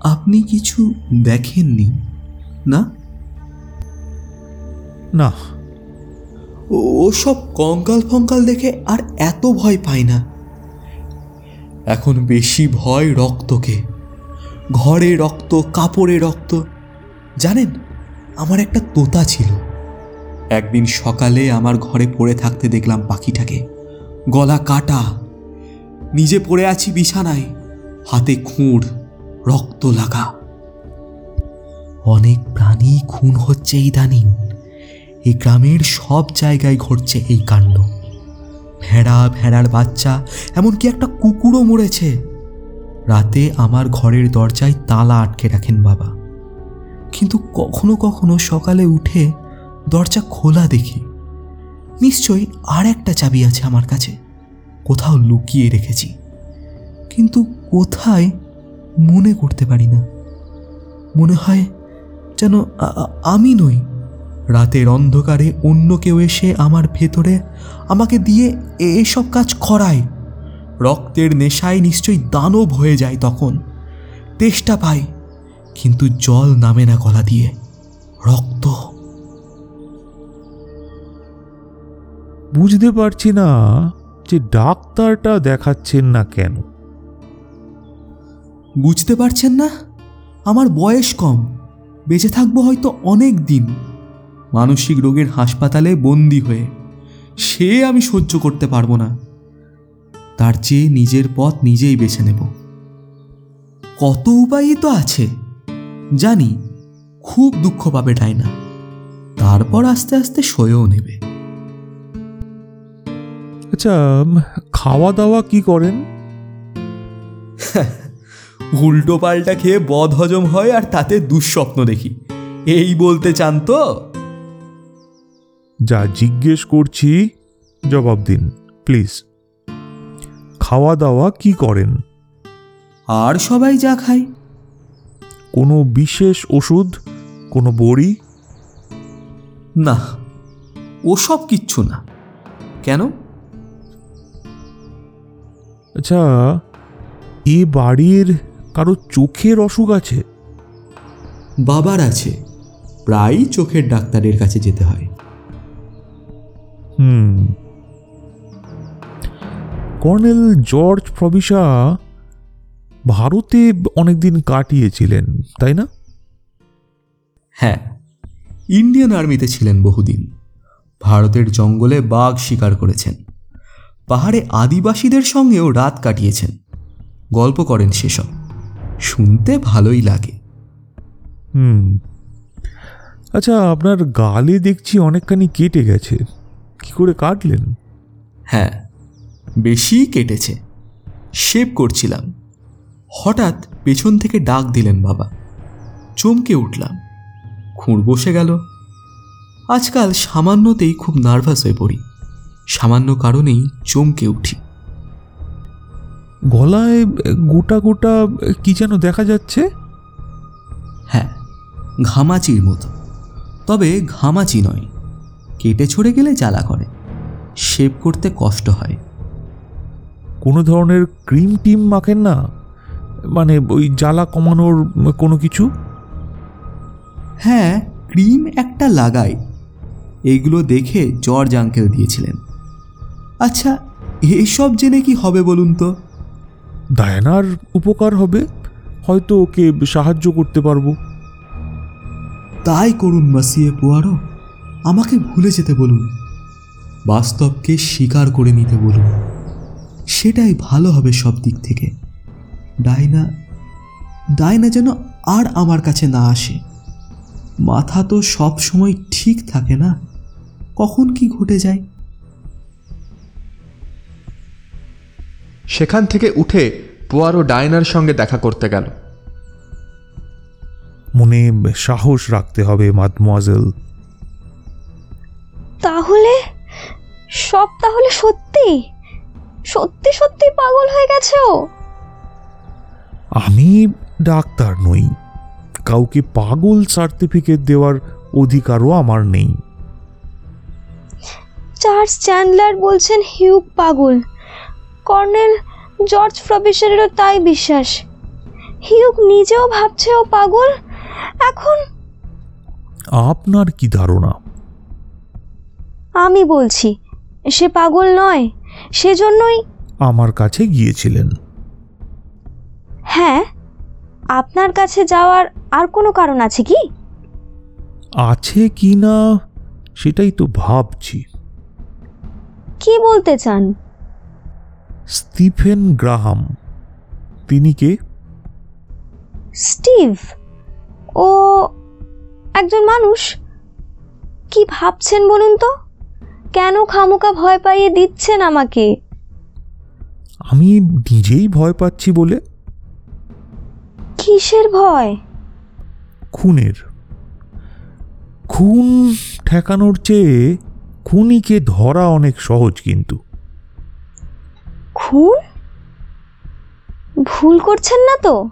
আপনি কিছু দেখেননি না? না। ও- ওসব কঙ্কাল ফঙ্কাল দেখে আর এত ভয় পায় না। এখন বেশি ভয় রক্তকে। ঘরে রক্ত কাপড়ে রক্ত। জানেন, আমার একটা তোতা ছিল। একদিন সকালে আমার ঘরে পড়ে থাকতে দেখলাম পাখিটাকে। গলা কাটা, নিজে পড়ে আছি বিছানায়, হাতে খুঁড়, রক্ত লাগা। অনেক প্রাণী খুন হচ্ছে ইদানিং। এই গ্রামের সব জায়গায় ঘটছে এই কাণ্ড। ভেড়া, ভেড়ার বাচ্চা, এমনকি একটা কুকুরও মরেছে। রাতে আমার ঘরের দরজায় তালা আটকে রাখেন বাবা। কিন্তু কখনো কখনো সকালে উঠে দরজা খোলা দেখি। নিশ্চয়ই আর একটা চাবি আছে আমার কাছে। কোথাও লুকিয়ে রেখেছি। কিন্তু কোথায় মনে করতে পারি না। মনে হয় যেন আমি নই। রাতের অন্ধকারে অন্য কেউ এসে আমার ভেতরে আমাকে দিয়ে এসব কাজ করায়। রক্তের নেশায় নিশ্চয়ই দানব হয়ে যায় তখন। তেষ্টা পাই। কিন্তু জল নামে না গলা দিয়ে রক্ত। বুঝতে পারছি না যে ডাক্তারটা দেখাচ্ছেন না কেন। বুঝতে পারছেন না? আমার বয়স কম বেঁচে থাকব হয়তো অনেক দিন। মানসিক রোগের হাসপাতালে বন্দি হয়ে সে আমি সহ্য করতে পারব না। তার চেয়ে নিজের পথ নিজেই বেছে নেব। কত উপায়ই তো আছে। জানি খুব দুঃখ পাবে ডাইনা তারপর আস্তে আস্তে সয়েও নেবে। আচ্ছা খাওয়া দাওয়া কি করেন? [LAUGHS] উল্টো পাল্টা খেয়ে বদ হজম হয় আর তাতে দুঃস্বপ্ন দেখি। এই বলতে চান তো? যা জিজ্ঞেস করছি জবাব দিন প্লিজ। খাওয়া দাওয়া কি করেন? আর সবাই যা খায়। কোনো বিশেষ ওষুধ? কোনো বড়ি? না ওসব কিচ্ছু না। কেন? আচ্ছা এ বাড়ির কারও চোখের অসুখ আছে? বাবার আছে। প্রায়ই চোখের ডাক্তারের কাছে যেতে হয়। হুম। কর্নেল জর্জ প্রবিশা ভারতে অনেকদিন কাটিয়েছিলেন তাই না? হ্যাঁ ইন্ডিয়ান আর্মিতে ছিলেন বহুদিন। ভারতের জঙ্গলে বাঘ শিকার করেছেন। পাহাড়ে আদিবাসীদের সঙ্গেও রাত কাটিয়েছেন। গল্প করেন সেসব। শুনতে ভালোই লাগে। হুম। আচ্ছা আপনার গালে দেখছি অনেকখানি কেটে গেছে। কি করে কাটলেন? হ্যাঁ বেশি কেটেছে। শেভ করছিলাম। হঠাৎ পেছন থেকে ডাক দিলেন বাবা। চমকে উঠলাম। খুঁড় বসে গেল। আজকাল সামান্যতেই খুব নার্ভাস হয়ে পড়ি। সামান্য কারণেই চমকে উঠি। গলায় গোটা গোটা কি যেন দেখা যাচ্ছে? হ্যাঁ ঘামাচির মতো। তবে ঘামাচি নয় কেটে ছড়ে গেলে জ্বালা করে। শেভ করতে কষ্ট হয়। কোনো ধরনের ক্রিম টিম মাখেন না? মানে ওই জ্বালা কমানোর কোনো কিছু? হ্যাঁ ক্রিম একটা লাগাই। এইগুলো দেখে জর্জ আঙ্কেল দিয়েছিলেন। আচ্ছা এইসব জেনে কি হবে বলুন তো? ডায়নার উপকার হবে। হয়তো ওকে সাহায্য করতে পারব। তাই করুন মাসিয়ে পোয়ারো। আমাকে ভুলে যেতে বলুন। বাস্তবকে স্বীকার করে নিতে বলুন। সেটাই ভালো হবে সব দিক থেকে। ডাইনা ডাইনা যেন আর আমার কাছে না আসে। মাথা তো সব সময় ঠিক থাকে না কখন কি ঘটে যায়? সেখান থেকে উঠে পোয়ারো ডায়নার সঙ্গে দেখা করতে গেল। মনে সাহস রাখতে হবে মাদমোয়াজেল। তাহলে? সব তাহলে সত্যি? সত্যি সত্যি পাগল হয়ে গেছে ও? আমি ডাক্তার নই। কাউকে পাগল সার্টিফিকেট দেওয়ার অধিকারও আমার নেই। চার্লস চ্যান্ডলার বলছেন হিউগ পাগল। কর্নেল জর্জ প্রফেসরেরও তাই বিশ্বাস। হিউক নিজেও ভাবছে ও পাগল। এখন আপনার কি ধারণা? আমি বলছি সে পাগল নয় সেজন্যই আমার কাছে গিয়েছিলেন। হ্যাঁ আপনার কাছে যাওয়ার আর কোনো কারণ আছে কি? আছে কি না সেটাই তো ভাবছি। কি বলতে চান? Stephen Graham. তিনি কে? স্টিভ? ও একজন মানুষ? কি ভাবছেন বলুন তো? কেন খামোকা ভয় পাইয়ে দিচ্ছেন আমাকে? আমি নিজেই ভয় পাচ্ছি বলে কিসের ভয়? খুনের। খুন ঠেকানোর চেয়ে খুনিকে ধরা অনেক সহজ কিন্তু। খুন? ভুল করছেন না তো?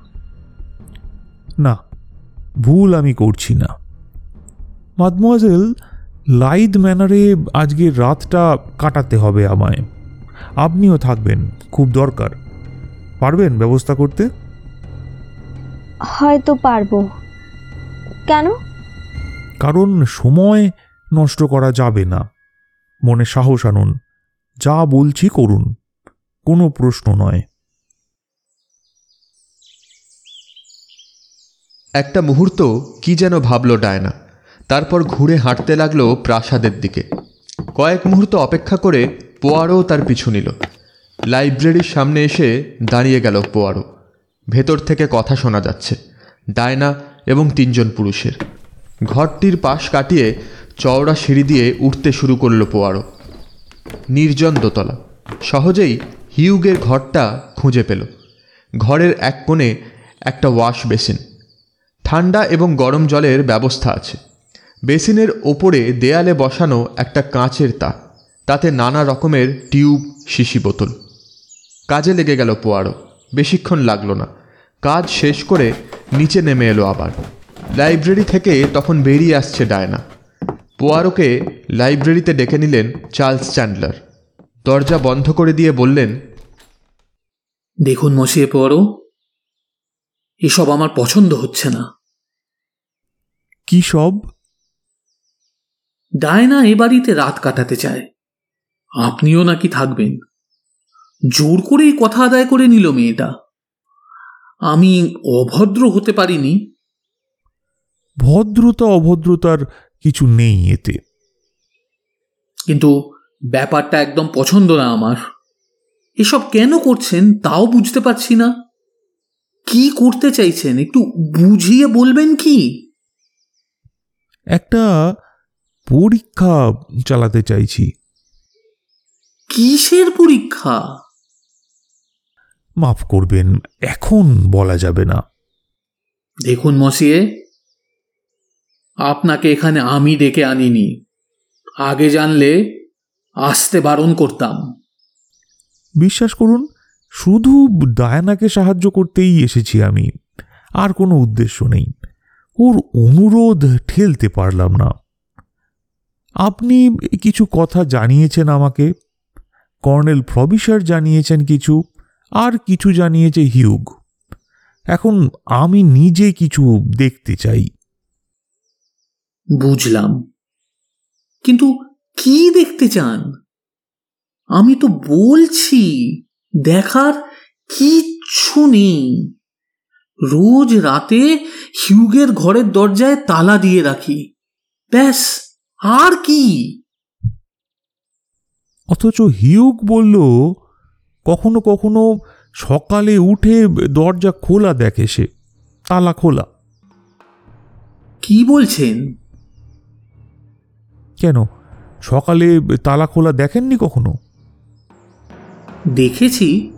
না ভুল আমি করছি না। মাদমোয়াজেল লাইদ ম্যানারে আজকের রাতটা কাটাতে হবে আমায়। আপনিও থাকবেন খুব দরকার। পারবেন ব্যবস্থা করতে? হয়তো পারব। কেন? কারণ সময় নষ্ট করা যাবে না। মনে সাহস আনুন। যা বলছি করুন। কোনো প্রশ্ন নয়। একটা মুহূর্ত কি যেন ভাবল ডায়না। তারপর ঘুরে হাঁটতে লাগল প্রাসাদের দিকে। কয়েক মুহূর্ত অপেক্ষা করে পোয়ারো তার পিছু নিল। লাইব্রেরির সামনে এসে দাঁড়িয়ে গেল পোয়ারো। ভেতর থেকে কথা শোনা যাচ্ছে। ডায়না এবং তিনজন পুরুষের। ঘরটির পাশ কাটিয়ে চওড়া সিঁড়ি দিয়ে উঠতে শুরু করল পোয়ারো। নির্জন দোতলা। সহজেই হিউগের ঘরটা খুঁজে পেল। ঘরের এক কোণে একটা ওয়াশ বেসিন। ঠান্ডা এবং গরম জলের ব্যবস্থা আছে। বেসিনের ওপরে দেয়ালে বসানো একটা কাঁচের তাক তাতে নানা রকমের টিউব, শিশি বোতল। কাজে লেগে গেল পোয়ারো। বেশিক্ষণ লাগল না। কাজ শেষ করে নিচে নেমে এলো আবার। লাইব্রেরি থেকে তখন বেরিয়ে আসছে ডায়না। পোয়ারোকে লাইব্রেরিতে ডেকে নিলেন চার্লস চ্যান্ডলার। দরজা বন্ধ করে দিয়ে বললেন দেখুন মশিয়ে পোয়ারো এসব আমার পছন্দ হচ্ছে না। কি সব? ডায়না এ বাড়িতে রাত কাটাতে চায়। আপনিও নাকি থাকবেন। জোর করেই কথা আদায় করে নিল মেয়েটা। আমি অভদ্র হতে পারিনি। ভদ্রতা অভদ্রতার কিছু নেই এতে। কিন্তু ব্যাপারটা একদম পছন্দ না আমার। এসব কেন করছেন তাও বুঝতে পারছি না। কি করতে চাইছেন একটু বুঝিয়ে বলবেন কি? একটা পরীক্ষা চালাতে চাইছি। কিসের পরীক্ষা? মাফ করবেন এখন বলা যাবে না। দেখুন মসিয়ে আপনাকে এখানে আমি ডেকে আনিনি। আগে জানলে আসতে বারণ করতাম। বিশ্বাস করুন শুধু ডায়ানাকে সাহায্য করতেই এসেছি আমি। আর কোনো উদ্দেশ্য নেই। ওর অনুরোধ ঠেলতে পারলাম না। আপনি কিছু কথা জানিয়েছেন আমাকে? কর্নেল প্রবিসার জানিয়েছেন কিছু? আর কিছু জানিয়েছে হিউগ। এখন আমি নিজে কিছু দেখতে চাই। বুঝলাম। কিন্তু কি দেখতে চান? আমি তো বলছি দেখার কিচ্ছু নেই। রোজ রাতে হিউগের ঘরের দরজায় তালা দিয়ে রাখি। ব্যাস আর কি? অথচ হিউগ বলল কখনো কখনো সকালে উঠে দরজা খোলা দেখে সে তালা খোলা। কি বলছেন? কেন? সকালে তালা খোলা দেখেননি কখনো? দেখেছি।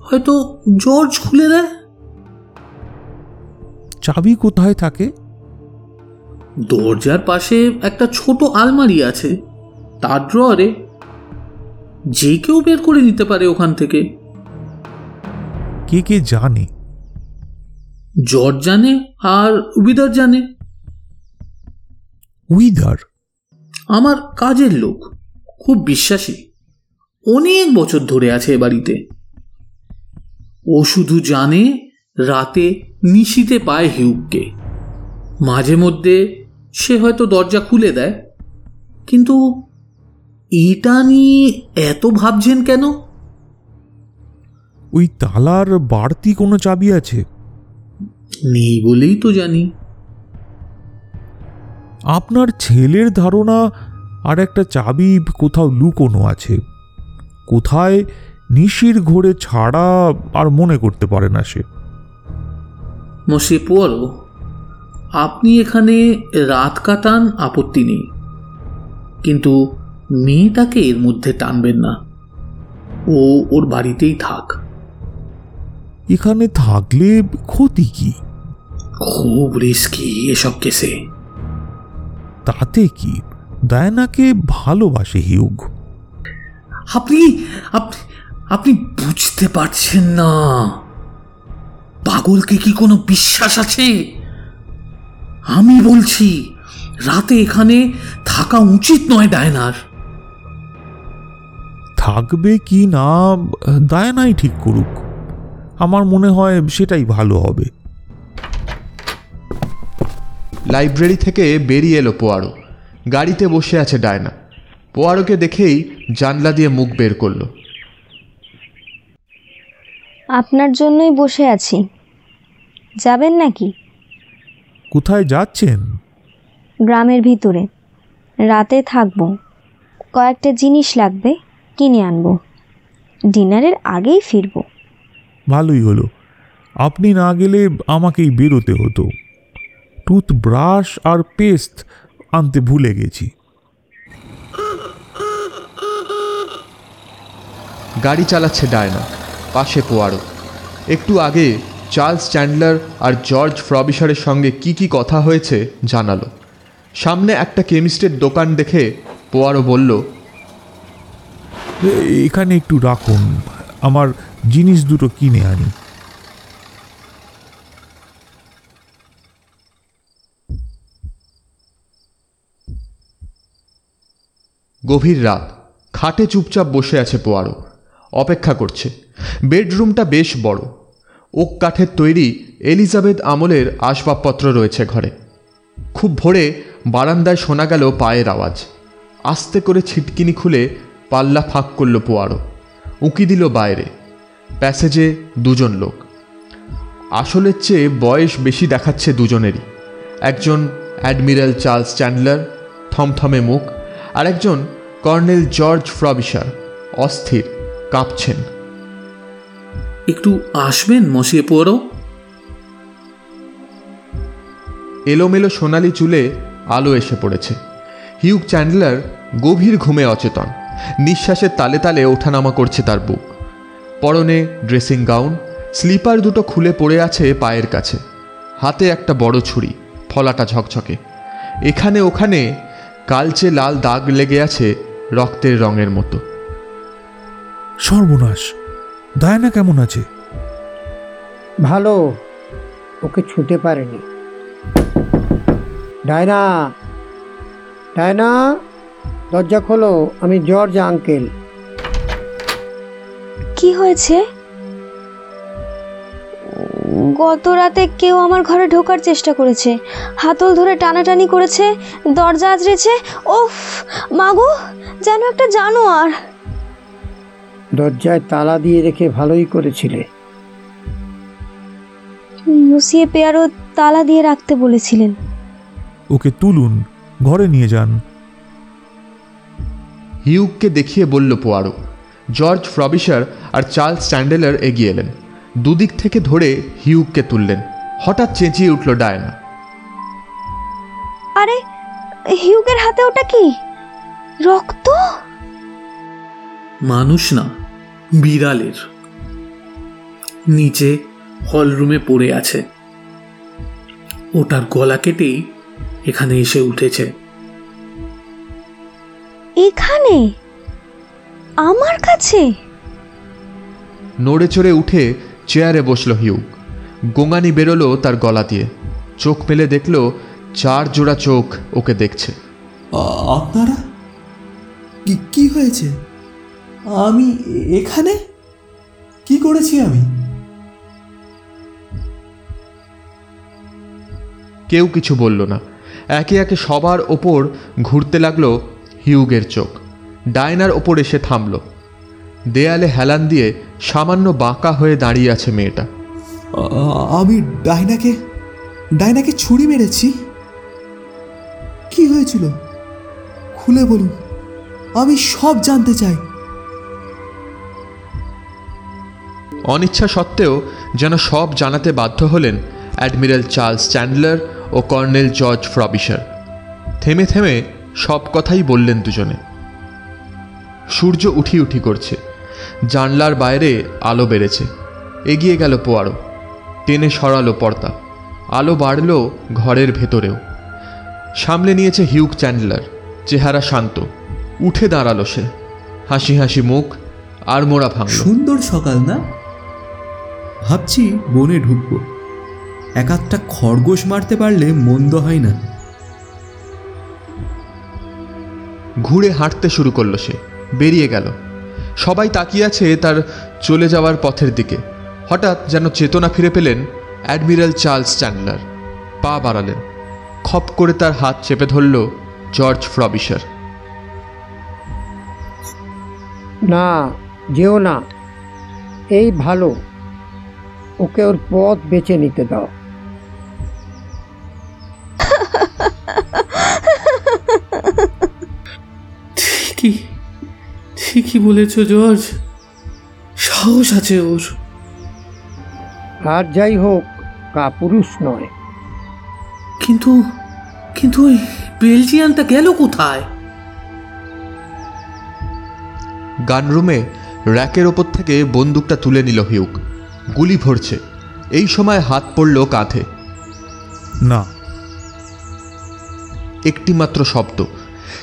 হয়তো জর্জ খুলে দেয়? চাবি কোথায় থাকে? দরজার পাশে একটা ছোট আলমারি আছে। তার ড্রয়ারে যে কেউ বের করে নিতে পারে ওখান থেকে। কে কে জানে? জর্জ জানে আর উবিদার জানে। উইদার? আমার কাজের লোক খুব বিশ্বাসী। অনেক বছর ধরে আছে এ বাড়িতে। ও শুধু জানে রাতে নিশিতে পায় হিউককে মাঝে মধ্যে সে হয়তো দরজা খুলে দেয় কিন্তু এটা নিয়ে এত ভাবছেন কেন? ওই তালার বাড়তি কোনো চাবি আছে? নেই বলেই তো জানি। আপনার ছেলের ধারণা আর একটা চাবি কোথাও লুকোনো আছে। কোথায় নিশির ঘোরে ছাড়া আর মনে করতে পারে না সে। মসে পোয়ারো আপনি এখানে রাত কাটান আপত্তি নেই। কিন্তু মেয়েটাকে এর মধ্যে টানবেন না। ও ওর বাড়িতেই থাক। এখানে থাকলে ক্ষতি কি? খুব রিস্কি এসব কেসে। তাতে কি? ডায়নাকে ভালোবাসে হিউগ। আপনি আপনি আপনি বুঝতে পারছেন না। পাগলকে কি কোনো বিশ্বাস আছে? আমি বলছি রাতে এখানে থাকা উচিত নয় ডায়নার। থাকবে কি না ডায়নাই ঠিক করুক। আমার মনে হয় সেটাই ভালো হবে। লাইব্রেরি থেকে বেরিয়ে এলো পোয়ারো। গাড়িতে বসে আছে ডায়না। পোয়ারোকে দেখেই জানলা দিয়ে মুখ বের করল। আপনার জন্যই বসে আছি। যাবেন নাকি? কোথায় যাচ্ছেন? গ্রামের ভিতরে। রাতে থাকব। কয়েকটা জিনিস লাগবে। কিনে আনব। ডিনারের আগেই ফিরবো। ভালোই হলো। আপনি না গেলে আমাকেই বেরোতে হতো। টুথব্রাশ আর পেস্ট আনতে ভুলে গেছি। গাড়ি চালাচ্ছে ডায়না পাশে পোয়ারো। একটু আগে চার্লস চ্যান্ডলার আর জর্জ ফ্রবিশারের সঙ্গে কি কি কথা হয়েছে জানালো। সামনে একটা কেমিস্টের দোকান দেখে পোয়ারো বলল এখানে একটু রাখুন। আমার জিনিস দুটো কিনে আনি। গভীর রাত। খাটে চুপচাপ বসে আছে পোয়ারো। অপেক্ষা করছে। বেডরুমটা বেশ বড়। ওক কাঠের তৈরি এলিজাবেথ আমলের আসবাবপত্র রয়েছে ঘরে। খুব ভোরে বারান্দায় শোনা গেল পায়ের আওয়াজ। আস্তে করে ছিটকিনি খুলে পাল্লা ফাঁক করল পোয়ারো। উঁকি দিল বাইরে। প্যাসেজে দুজন লোক। আসলের চেয়ে বয়স বেশি দেখাচ্ছে দুজনেরই। একজন অ্যাডমিরাল চার্লস চ্যান্ডলার থমথমে মুখ আর একজন কর্নেল জর্জ ফ্রবিশার অস্থির কাঁপছেন। একটু আসবেন মশিয়ে পোয়ারো? এলোমেলো সোনালি চুলে আলো এসে পড়েছে। হিউক চ্যান্ডলার গভীর ঘুমে অচেতন। নিঃশ্বাসের তালে তালে ওঠানামা করছে তার বুক। পরনে ড্রেসিং গাউন স্লিপার দুটো খুলে পড়ে আছে পায়ের কাছে। হাতে একটা বড় ছুরি ফলাটা ঝকঝকে। এখানে ওখানে কালচে লাল দাগ লেগে আছে রক্তের রঙের মতো। সর্বনাশ ডায়না কেমন আছে? ভালো ওকে ছুঁতে পারেনি। Diana Diana! দরজা খোলো আমি জর্জ আঙ্কেল। কি হয়েছে? গত রাতে কেউ আমার ঘরে ঢোকার চেষ্টা করেছে। হাতল ধরে টানাটানি করেছে দরজা আজরেছে ওফ মাগো যেন একটা জানোয়ার। দরজায় তালা দিয়ে রেখে ভালোই করেছিলে। মুসিয়ে পেয়ারও তালা দিয়ে রাখতে বলেছিলেন। ওকে তুলুন ঘরে নিয়ে যান। হিউগকে দেখিয়ে বলল পোয়ারো জর্জ ফ্রবিশার আর চার্লস স্ট্যান্ডেলার এগিয়ে এলেন। দুদিক থেকে ধরে হিউগকে তুললেন। হঠাৎ চেঁচিয়ে উঠল ডায়না। আরে হিউগের হাতে ওটা কি? রক্ত? মানুষ না বিড়ালের। নিচে হলরুমে পড়ে আছে। ওটার গলা কেটেই এখানে এসে উঠেছে। এখানে? আমার কাছে? নড়ে চড়ে উঠে চেয়ারে বসল হিউগ গোঙানি বেরোলো তার গলা দিয়ে। চোখ মেলে দেখল চার জোড়া চোখ ওকে দেখছে। আপনারা? কি কি হয়েছে? আমি এখানে? কি করেছি আমি? কেউ কিছু বলল না। একে একে সবার ওপর ঘুরতে লাগল হিউগের চোখ। ডায়নার ওপর এসে থামল। দেয়ালে হেলান দিয়ে সামান্য বাঁকা হয়ে দাঁড়িয়ে আছে মেয়েটা। আমি ডাইনাকে ডাইনাকে ছুরি মেরেছি। কি হয়েছিল? খুলে বলুন। আমি সব জানতে চাই। অনিচ্ছা সত্ত্বেও যেন সব জানাতে বাধ্য হলেন অ্যাডমিরাল চার্লস চ্যান্ডলার ও কর্নেল জর্জ ফ্রবিশার। থেমে থেমে সব কথাই বললেন দুজনে। সূর্য উঠি উঠি করছে। জানলার বাইরে আলো বেড়েছে। এগিয়ে গেল পোয়ারো। টেনে সরালো পর্দা। আলো বাড়ল ঘরের ভেতরেও। সামলে নিয়েছে হিউক চ্যান্ডলার। চেহারা শান্ত। উঠে দাঁড়াল সে। হাসি হাসি মুখ, আর মোড়া ভাঙল। সুন্দর সকাল না? ভাবছি বনে ঢুকবো। এক আধটা খরগোশ মারতে পারলে মন্দ হয় না। ঘুরে হাঁটতে শুরু করল সে। বেরিয়ে গেল। সবাই তাকিয়ে আছে তার চলে যাওয়ার পথের দিকে। হঠাৎ যেন চেতনা ফিরে পেলেন অ্যাডমিরাল চার্লস চ্যান্ডলার। পা বাড়ালেন। খপ করে তার হাত চেপে ধরল জর্জ ফ্রবিশার। না যেও না। এই ভালো। ওকে ওর পথ বেছে নিতে দাও। [LAUGHS] ঠিকই ঠিকই বলেছ জর্জ। সাহস আছে ওর। আর যাই হোক কাপুরুষ নয়। কিন্তু কিন্তু ওই বেলজিয়ানটা গেল কোথায়? গানরুমে র্যাকের ওপর থেকে বন্দুকটা তুলে নিল হিউক। গুলি ভরছে। এই সময় হাত পড়ল কাঁধে। না। একটি মাত্র শব্দ।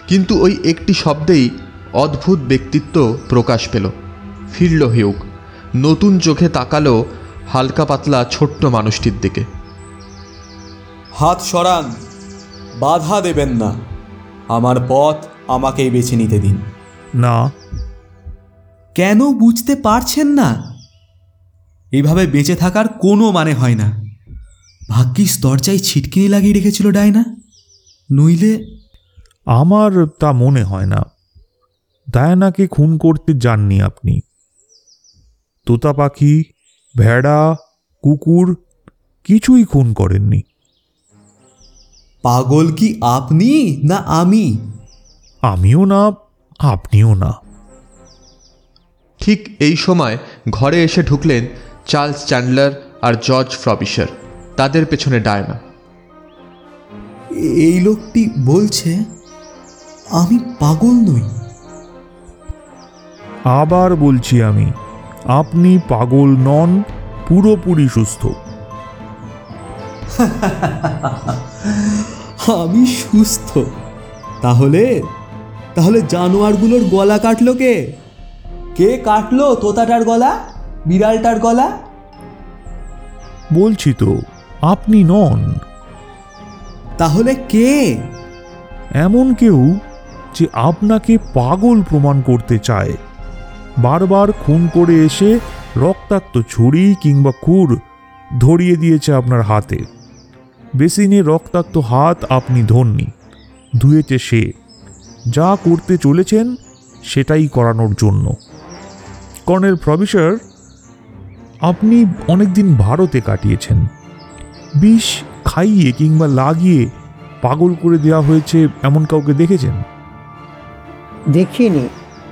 কিন্তু ওই একটি শব্দেই অদ্ভুত ব্যক্তিত্ব প্রকাশ পেল। ফিরল হিউক। নতুন চোখে তাকালো হালকা পাতলা ছোট্ট মানুষটির দিকে। হাত সরান। বাধা দেবেন না। আমার পথ আমাকেই বেছে নিতে দিন। না। কেন বুঝতে পারছেন না? এভাবে বেঁচে থাকার কোনো মানে হয় না। ভাগ্যিস দরজায় ছিটকিনি লাগিয়ে রেখেছিল ডায়না নইলে আমার তা মনে হয় না। ডায়ানাকে খুন করতে যাননি আপনি। তোতা পাখি ভেড়া কুকুর কিছুই খুন করেননি। পাগল কি আপনি না আমি? আমিও না আপনিও না। ঠিক এই সময় ঘরে এসে ঢুকলেন চার্লস চ্যান্ডলার আর জর্জ ফ্রবিশার তাদের পেছনে ডায়না এই লোকটি বলছে আমি পাগল নই। আবার বলছি আমি আপনি পাগল নন পুরোপুরি সুস্থ। আমি সুস্থ। তাহলে? তাহলে জানোয়ারগুলোর গলা কাটলো কে? কে কাটলো তোতাটার গলা? বিড়ালটার গলা? বলছি তো আপনি নন। তাহলে কে? এমন কেউ যে আপনাকে পাগল প্রমাণ করতে চায়। বারবার খুন করে এসে রক্তাক্ত ছুরি কিংবা খুর ধরিয়ে দিয়েছে আপনার হাতে। বেসিনে রক্তাক্ত হাত আপনি ধরনি, ধুয়েছে সে। যা করতে চলেছেন, সেটাই করানোর জন্য। কর্নেল প্রফেসর আপনি অনেকদিন ভারতে কাটিয়েছেন। বিষ খাইয়ে কিংবা লাগিয়ে পাগল করে দেওয়া হয়েছে এমন কাউকে দেখেছেন? দেখিনি,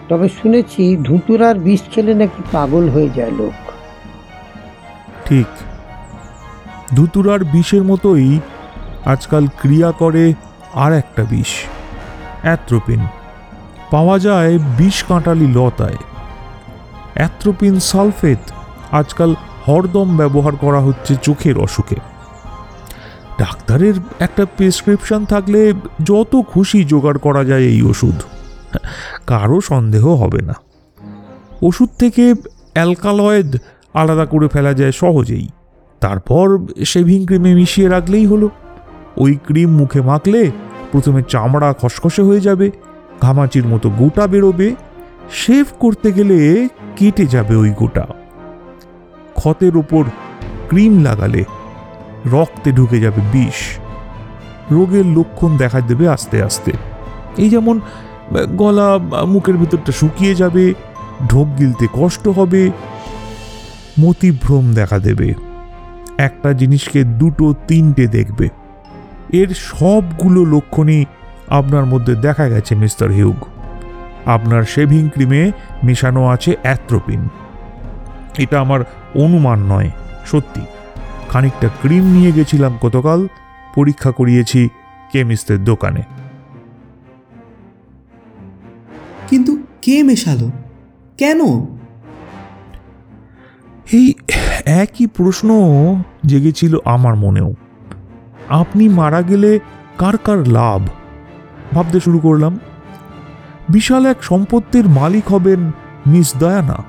তবে শুনেছি ধুতুরার বিষ খেলে নাকি পাগল হয়ে যায় লোক। ঠিক। ধুতুরার বিষের মতোই আজকাল ক্রিয়া করে আর একটা বিষ, অ্যাথ্রোপিন। পাওয়া যায় বিষ কাঁটালি লতায়। অ্যাথ্রোপিন সালফেট আজকাল হরদম ব্যবহার করা হচ্ছে চোখের অসুখে। ডাক্তারের একটা প্রেসক্রিপশন থাকলে যত খুশি জোগাড় করা যায় এই ওষুধ। কারও সন্দেহ হবে না। ওষুধ থেকে অ্যালকালয়েড আলাদা করে ফেলা যায় সহজেই। তারপর শেভিং ক্রিমে মিশিয়ে রাখলেই হলো। ওই ক্রিম মুখে মাখলে প্রথমে চামড়া খসখসে হয়ে যাবে, ঘামাচির মতো গোটা বেরোবে, শেভ করতে গেলে কেটে যাবে ওই গোটা। ক্ষতের ওপর ক্রিম লাগালে রক্তে ঢুকে যাবে বিষ। রোগের লক্ষণ দেখা দেবে আস্তে আস্তে। এই যেমন গলা, মুখের ভিতরটা শুকিয়ে যাবে, ঢোক গিলতে কষ্ট হবে মতিভ্রম দেখা দেবে। একটা জিনিসকে দুটো, তিনটে দেখবে। এর সবগুলো লক্ষণই আপনার মধ্যে দেখা গেছে, মিস্টার হিউগ। আপনার শেভিং ক্রিমে মেশানো আছে অ্যাথ্রোপিন। এটা আমার অনুমান নয়, সত্যি। খানিকটা ক্রিম নিয়ে গেছিলাম গতকাল, পরীক্ষা করিয়েছি কেমিস্টের দোকানে। কিন্তু কে মেশালো? কেন? এই একই প্রশ্ন জেগেছিল আমার মনেও। আপনি মারা গেলে কার কার লাভ? ভাবতে শুরু করলাম বিশাল এক সম্পত্তির মালিক হবেন মিস দয়ানা।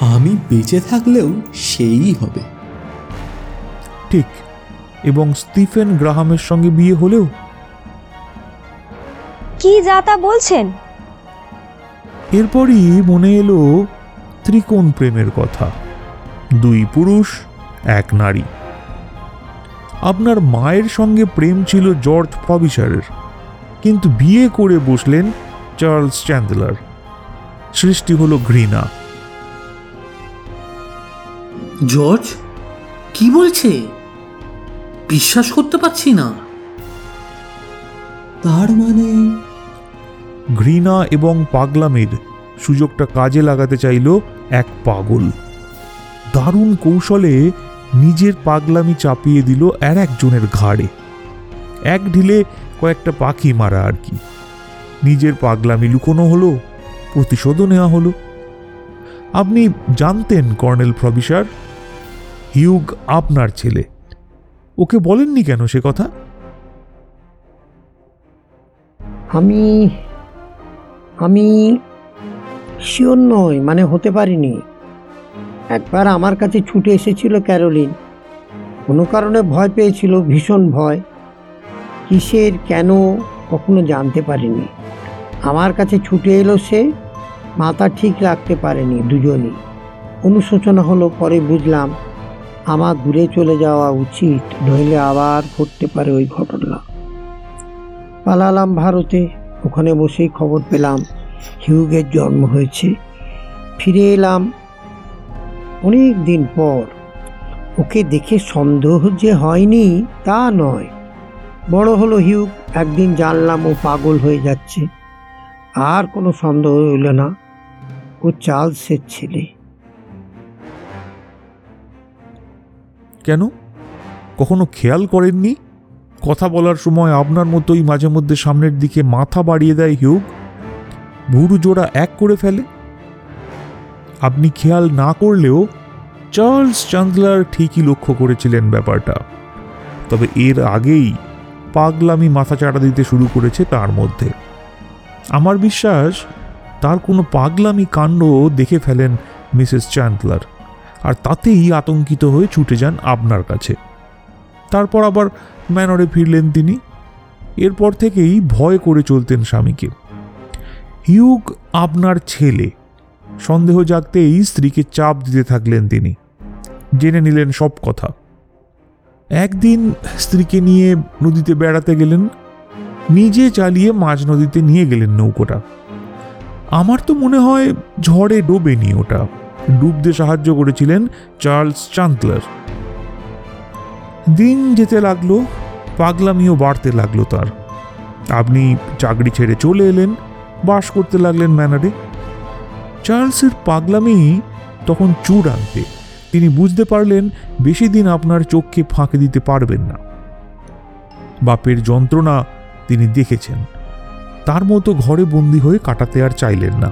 আমি বেঁচে থাকলেও সেই হবে। ঠিক এবং স্টিফেন গ্রাহামের সঙ্গে বিয়ে হলেও? কি যা তা বলছেন? এরপরই মনে এলো ত্রিকোণ প্রেমের কথা। দুই পুরুষ এক নারী। আপনার মায়ের সঙ্গে প্রেম ছিল জর্জ ফবিসারের কিন্তু বিয়ে করে বসলেন চার্লস চ্যান্ডলার। সৃষ্টি হলো ঘৃণা। জর্জ কি বলছে? বিশ্বাস করতে পারছি না। তার মানে ঘৃণা এবং পাগলামির সুযোগটা কাজে লাগাতে চাইল এক পাগল। দারুণ কৌশলে নিজের পাগলামি চাপিয়ে দিল আর একজনের ঘাড়ে। এক ঢিলে কয়েকটা পাখি মারা আর কি। নিজের পাগলামি লুকোনো হলো, প্রতিশোধও নেওয়া হলো। আপনি জানতেন, কর্নেল প্রবিসার হিউগ আপনার ছেলে। ওকে বলেননি কেন সে কথা? আমি আমি শিওর নই মানে হতে পারিনি। একবার আমার কাছে ছুটে এসেছিল ক্যারোলিন। কোনো কারণে ভয় পেয়েছিল, ভীষণ ভয়। কিসের, কেন, কখনো জানতে পারিনি। আমার কাছে ছুটে এলো সে, মাথা ঠিক রাখতে পারেনি দুজনই। অনুশোচনা হলো, পরে বুঝলাম, আমার দূরে চলে যাওয়া উচিত, নইলে আবার ঘটতে পারে ওই ঘটনা। পালালাম ভারতে। ওখানে বসেই খবর পেলাম হিউগের জন্ম হয়েছে। ফিরে এলাম অনেক দিন পর। ওকে দেখে সন্দেহ যে হয়নি তা নয়। বড় হলো হিউগ, একদিন জানলাম ও পাগল হয়ে যাচ্ছে। আর কোনো সন্দেহ হইল না, ও চার্লসের ছেলে। কেন? কখনো খেয়াল করেননি? কথা বলার সময় আপনার মতোই মাঝে মধ্যে সামনের দিকে মাথা বাড়িয়ে দেয় হিউগ। ভুরু জোড়া এক করে ফেলে। আপনি খেয়াল না করলেও চার্লস চান্ডলার ঠিকই লক্ষ্য করেছিলেন ব্যাপারটা। তবে এর আগেই পাগলামি মাথা চাড়া দিতে শুরু করেছে তার মধ্যে। আমার বিশ্বাস, তার কোনো পাগলামি কাণ্ড দেখে ফেলেন মিসেস চ্যান্ডলার, আর তাতেই আতঙ্কিত হয়ে ছুটে যান আপনার কাছে। তারপর আবার ম্যানরে ফিরলেন তিনি। এরপর থেকেই ভয় করে চলতেন স্বামীকে। হিউগ আপনার ছেলে, সন্দেহ জাগতেই স্ত্রীকে চাপ দিতে থাকলেন তিনি। জেনে নিলেন সব কথা। একদিন স্ত্রীকে নিয়ে নদীতে বেড়াতে গেলেন, নিজে চালিয়ে মাঝ নদীতে নিয়ে গেলেন নৌকোটা। আমার তো মনে হয় ঝড়ে ডোবেনি ওটা। ডুবতে সাহায্য করেছিলেন চার্লস চান্টলার। দিন যেতে লাগল, পাগলামিও বাড়তে লাগল তার। আপনি চাকরি ছেড়ে চলে এলেন, বাস করতে লাগলেন ম্যানারে। চার্লসের পাগলামি তখন চুর চূড়ান্তে তিনি বুঝতে পারলেন, বেশি দিন আপনার চোখকে ফাঁকে দিতে পারবেন না। বাপের যন্ত্রণা তিনি দেখেছেন। তার মতো ঘরে বন্দি হয়ে কাটাতে আর চাইলেন না।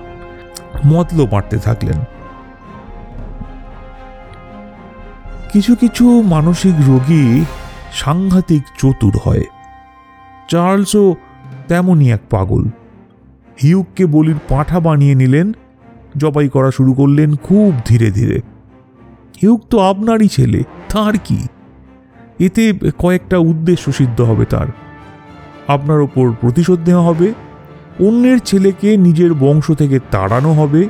মতলব মারতে থাকলেন। কিছু কিছু মানসিক রোগী সাংঘাতিক চতুর হয়। চার্লসও তেমনই এক পাগল। হিউককে বলির পাঁঠা বানিয়ে নিলেন, জবাই করা শুরু করলেন খুব ধীরে ধীরে। হিউক তো আপনারই ছেলে, তার কি? এতে কয়েকটা উদ্দেশ্য সিদ্ধ হবে তার। আপনার ওপর প্রতিশোধ নেওয়া হবে, অন্যের ছেলেকে নিজের বংশ থেকে তাড়ানো হবে,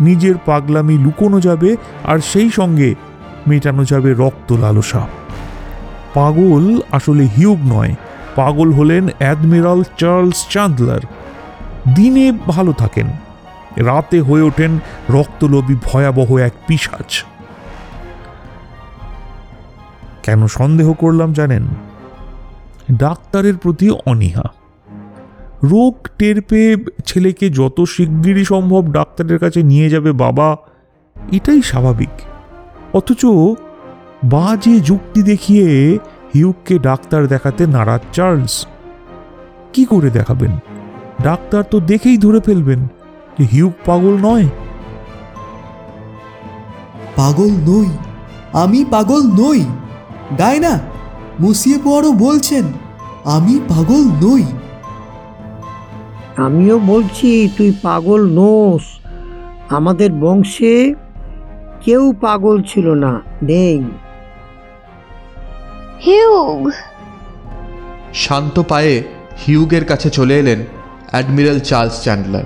নিজের পাগলামি লুকোনো যাবে, আর সেই সঙ্গে মেটানো যাবে রক্ত লালসা। পাগল আসলে হিউগ নয়, পাগল হলেন অ্যাডমিরাল চার্লস চাঁদলার দিনে ভালো থাকেন, রাতে হয়ে ওঠেন রক্তলোভী ভয়াবহ এক পিশাচ। কেন সন্দেহ করলাম জানেন? ডাক্তারের প্রতি অনীহা। রোগ টের পেয়ে ছেলেকে যত শিগগিরই সম্ভব ডাক্তারের কাছে নিয়ে যাবে বাবা, এটাই স্বাভাবিক। অথচ বাজে যুক্তি দেখিয়ে হিউককে ডাক্তার দেখাতে নারাজ চার্লস। কি করে দেখাবেন? ডাক্তার তো দেখেই ধরে ফেলবেন যে হিউক পাগল নয়। পাগল নই আমি পাগল নই। ডায়না মুসিয়ে পোয়ারও বলছেন আমি পাগল নই। আমিও বলছি তুই পাগল নোস। আমাদের বংশে কেউ পাগল ছিল না নেই। হিউগ। শান্ত পায়ে হিউগের কাছে চলে এলেন অ্যাডমিরাল চার্লস চ্যান্ডলার।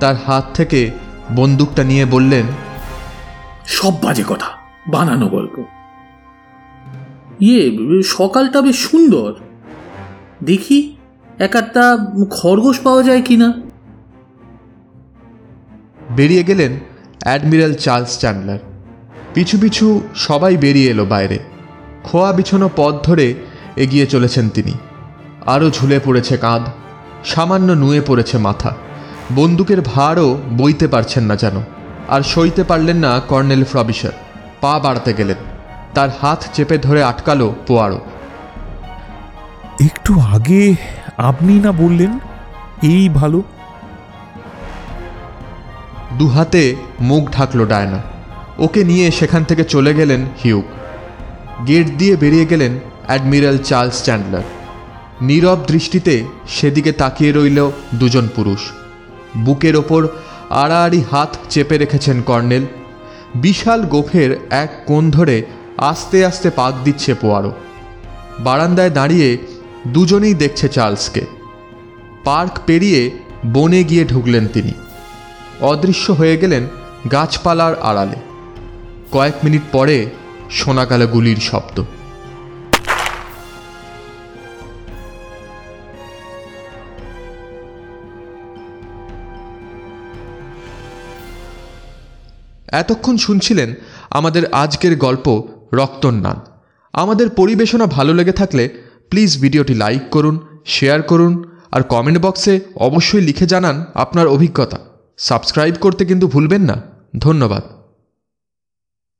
তার হাত থেকে বন্দুকটা নিয়ে বললেন সব বাজে কথা বানানো গল্প। ইয়ে সকালটা বেশ সুন্দর। দেখি এক একটা খরগোশ পাওয়া যায় কিনা? বেরিয়ে গেলেন অ্যাডমিরাল চার্লস চ্যান্ডলার। পিছু পিছু সবাই বেরিয়ে এলো বাইরে। খোয়া বিছানো পথ ধরে এগিয়ে চলেছেন তিনি। আরও ঝুলে পড়েছে কাঁধ, সামান্য নুয়ে পড়েছে মাথা। বন্দুকের ভারও বইতে পারছেন না যেন। আর সইতে পারলেন না কর্নেল ফ্রবিশার। পা বাড়াতে গেলেন। তার হাত চেপে ধরে আটকালো পোয়ারো। একটু আগে আপনি না বললেন, এই ভালো দু হাতে মুখ ঢাকল ডায়না। ওকে নিয়ে সেখান থেকে চলে গেলেন হিউক। গেট দিয়ে বেরিয়ে গেলেন অ্যাডমিরাল চার্লস চ্যান্ডলার। নীরব দৃষ্টিতে সেদিকে তাকিয়ে রইল দুজন পুরুষ। বুকের ওপর আড়াআড়ি হাত চেপে রেখেছেন কর্নেল। বিশাল গোফের এক কোণ ধরে আস্তে আস্তে পাক দিচ্ছে পোয়ারো। বারান্দায় দাঁড়িয়ে দুজনেই দেখছে চার্লসকে। পার্ক পেরিয়ে বনে গিয়ে ঢুকলেন তিনি। অদৃশ্য হয়ে গেলেন গাছপালার আড়ালে। কয়েক মিনিট পরে শোনা গেল গুলির শব্দ। এতক্ষণ শুনছিলেন আমাদের আজকের গল্প রক্তন্নান। আমাদের পরিবেশনা ভালো লেগে থাকলে প্লিজ ভিডিওটি লাইক করুন, শেয়ার করুন আর কমেন্ট বক্সে অবশ্যই লিখে জানান আপনার অভিজ্ঞতা। সাবস্ক্রাইব করতে কিন্তু ভুলবেন না। ধন্যবাদ।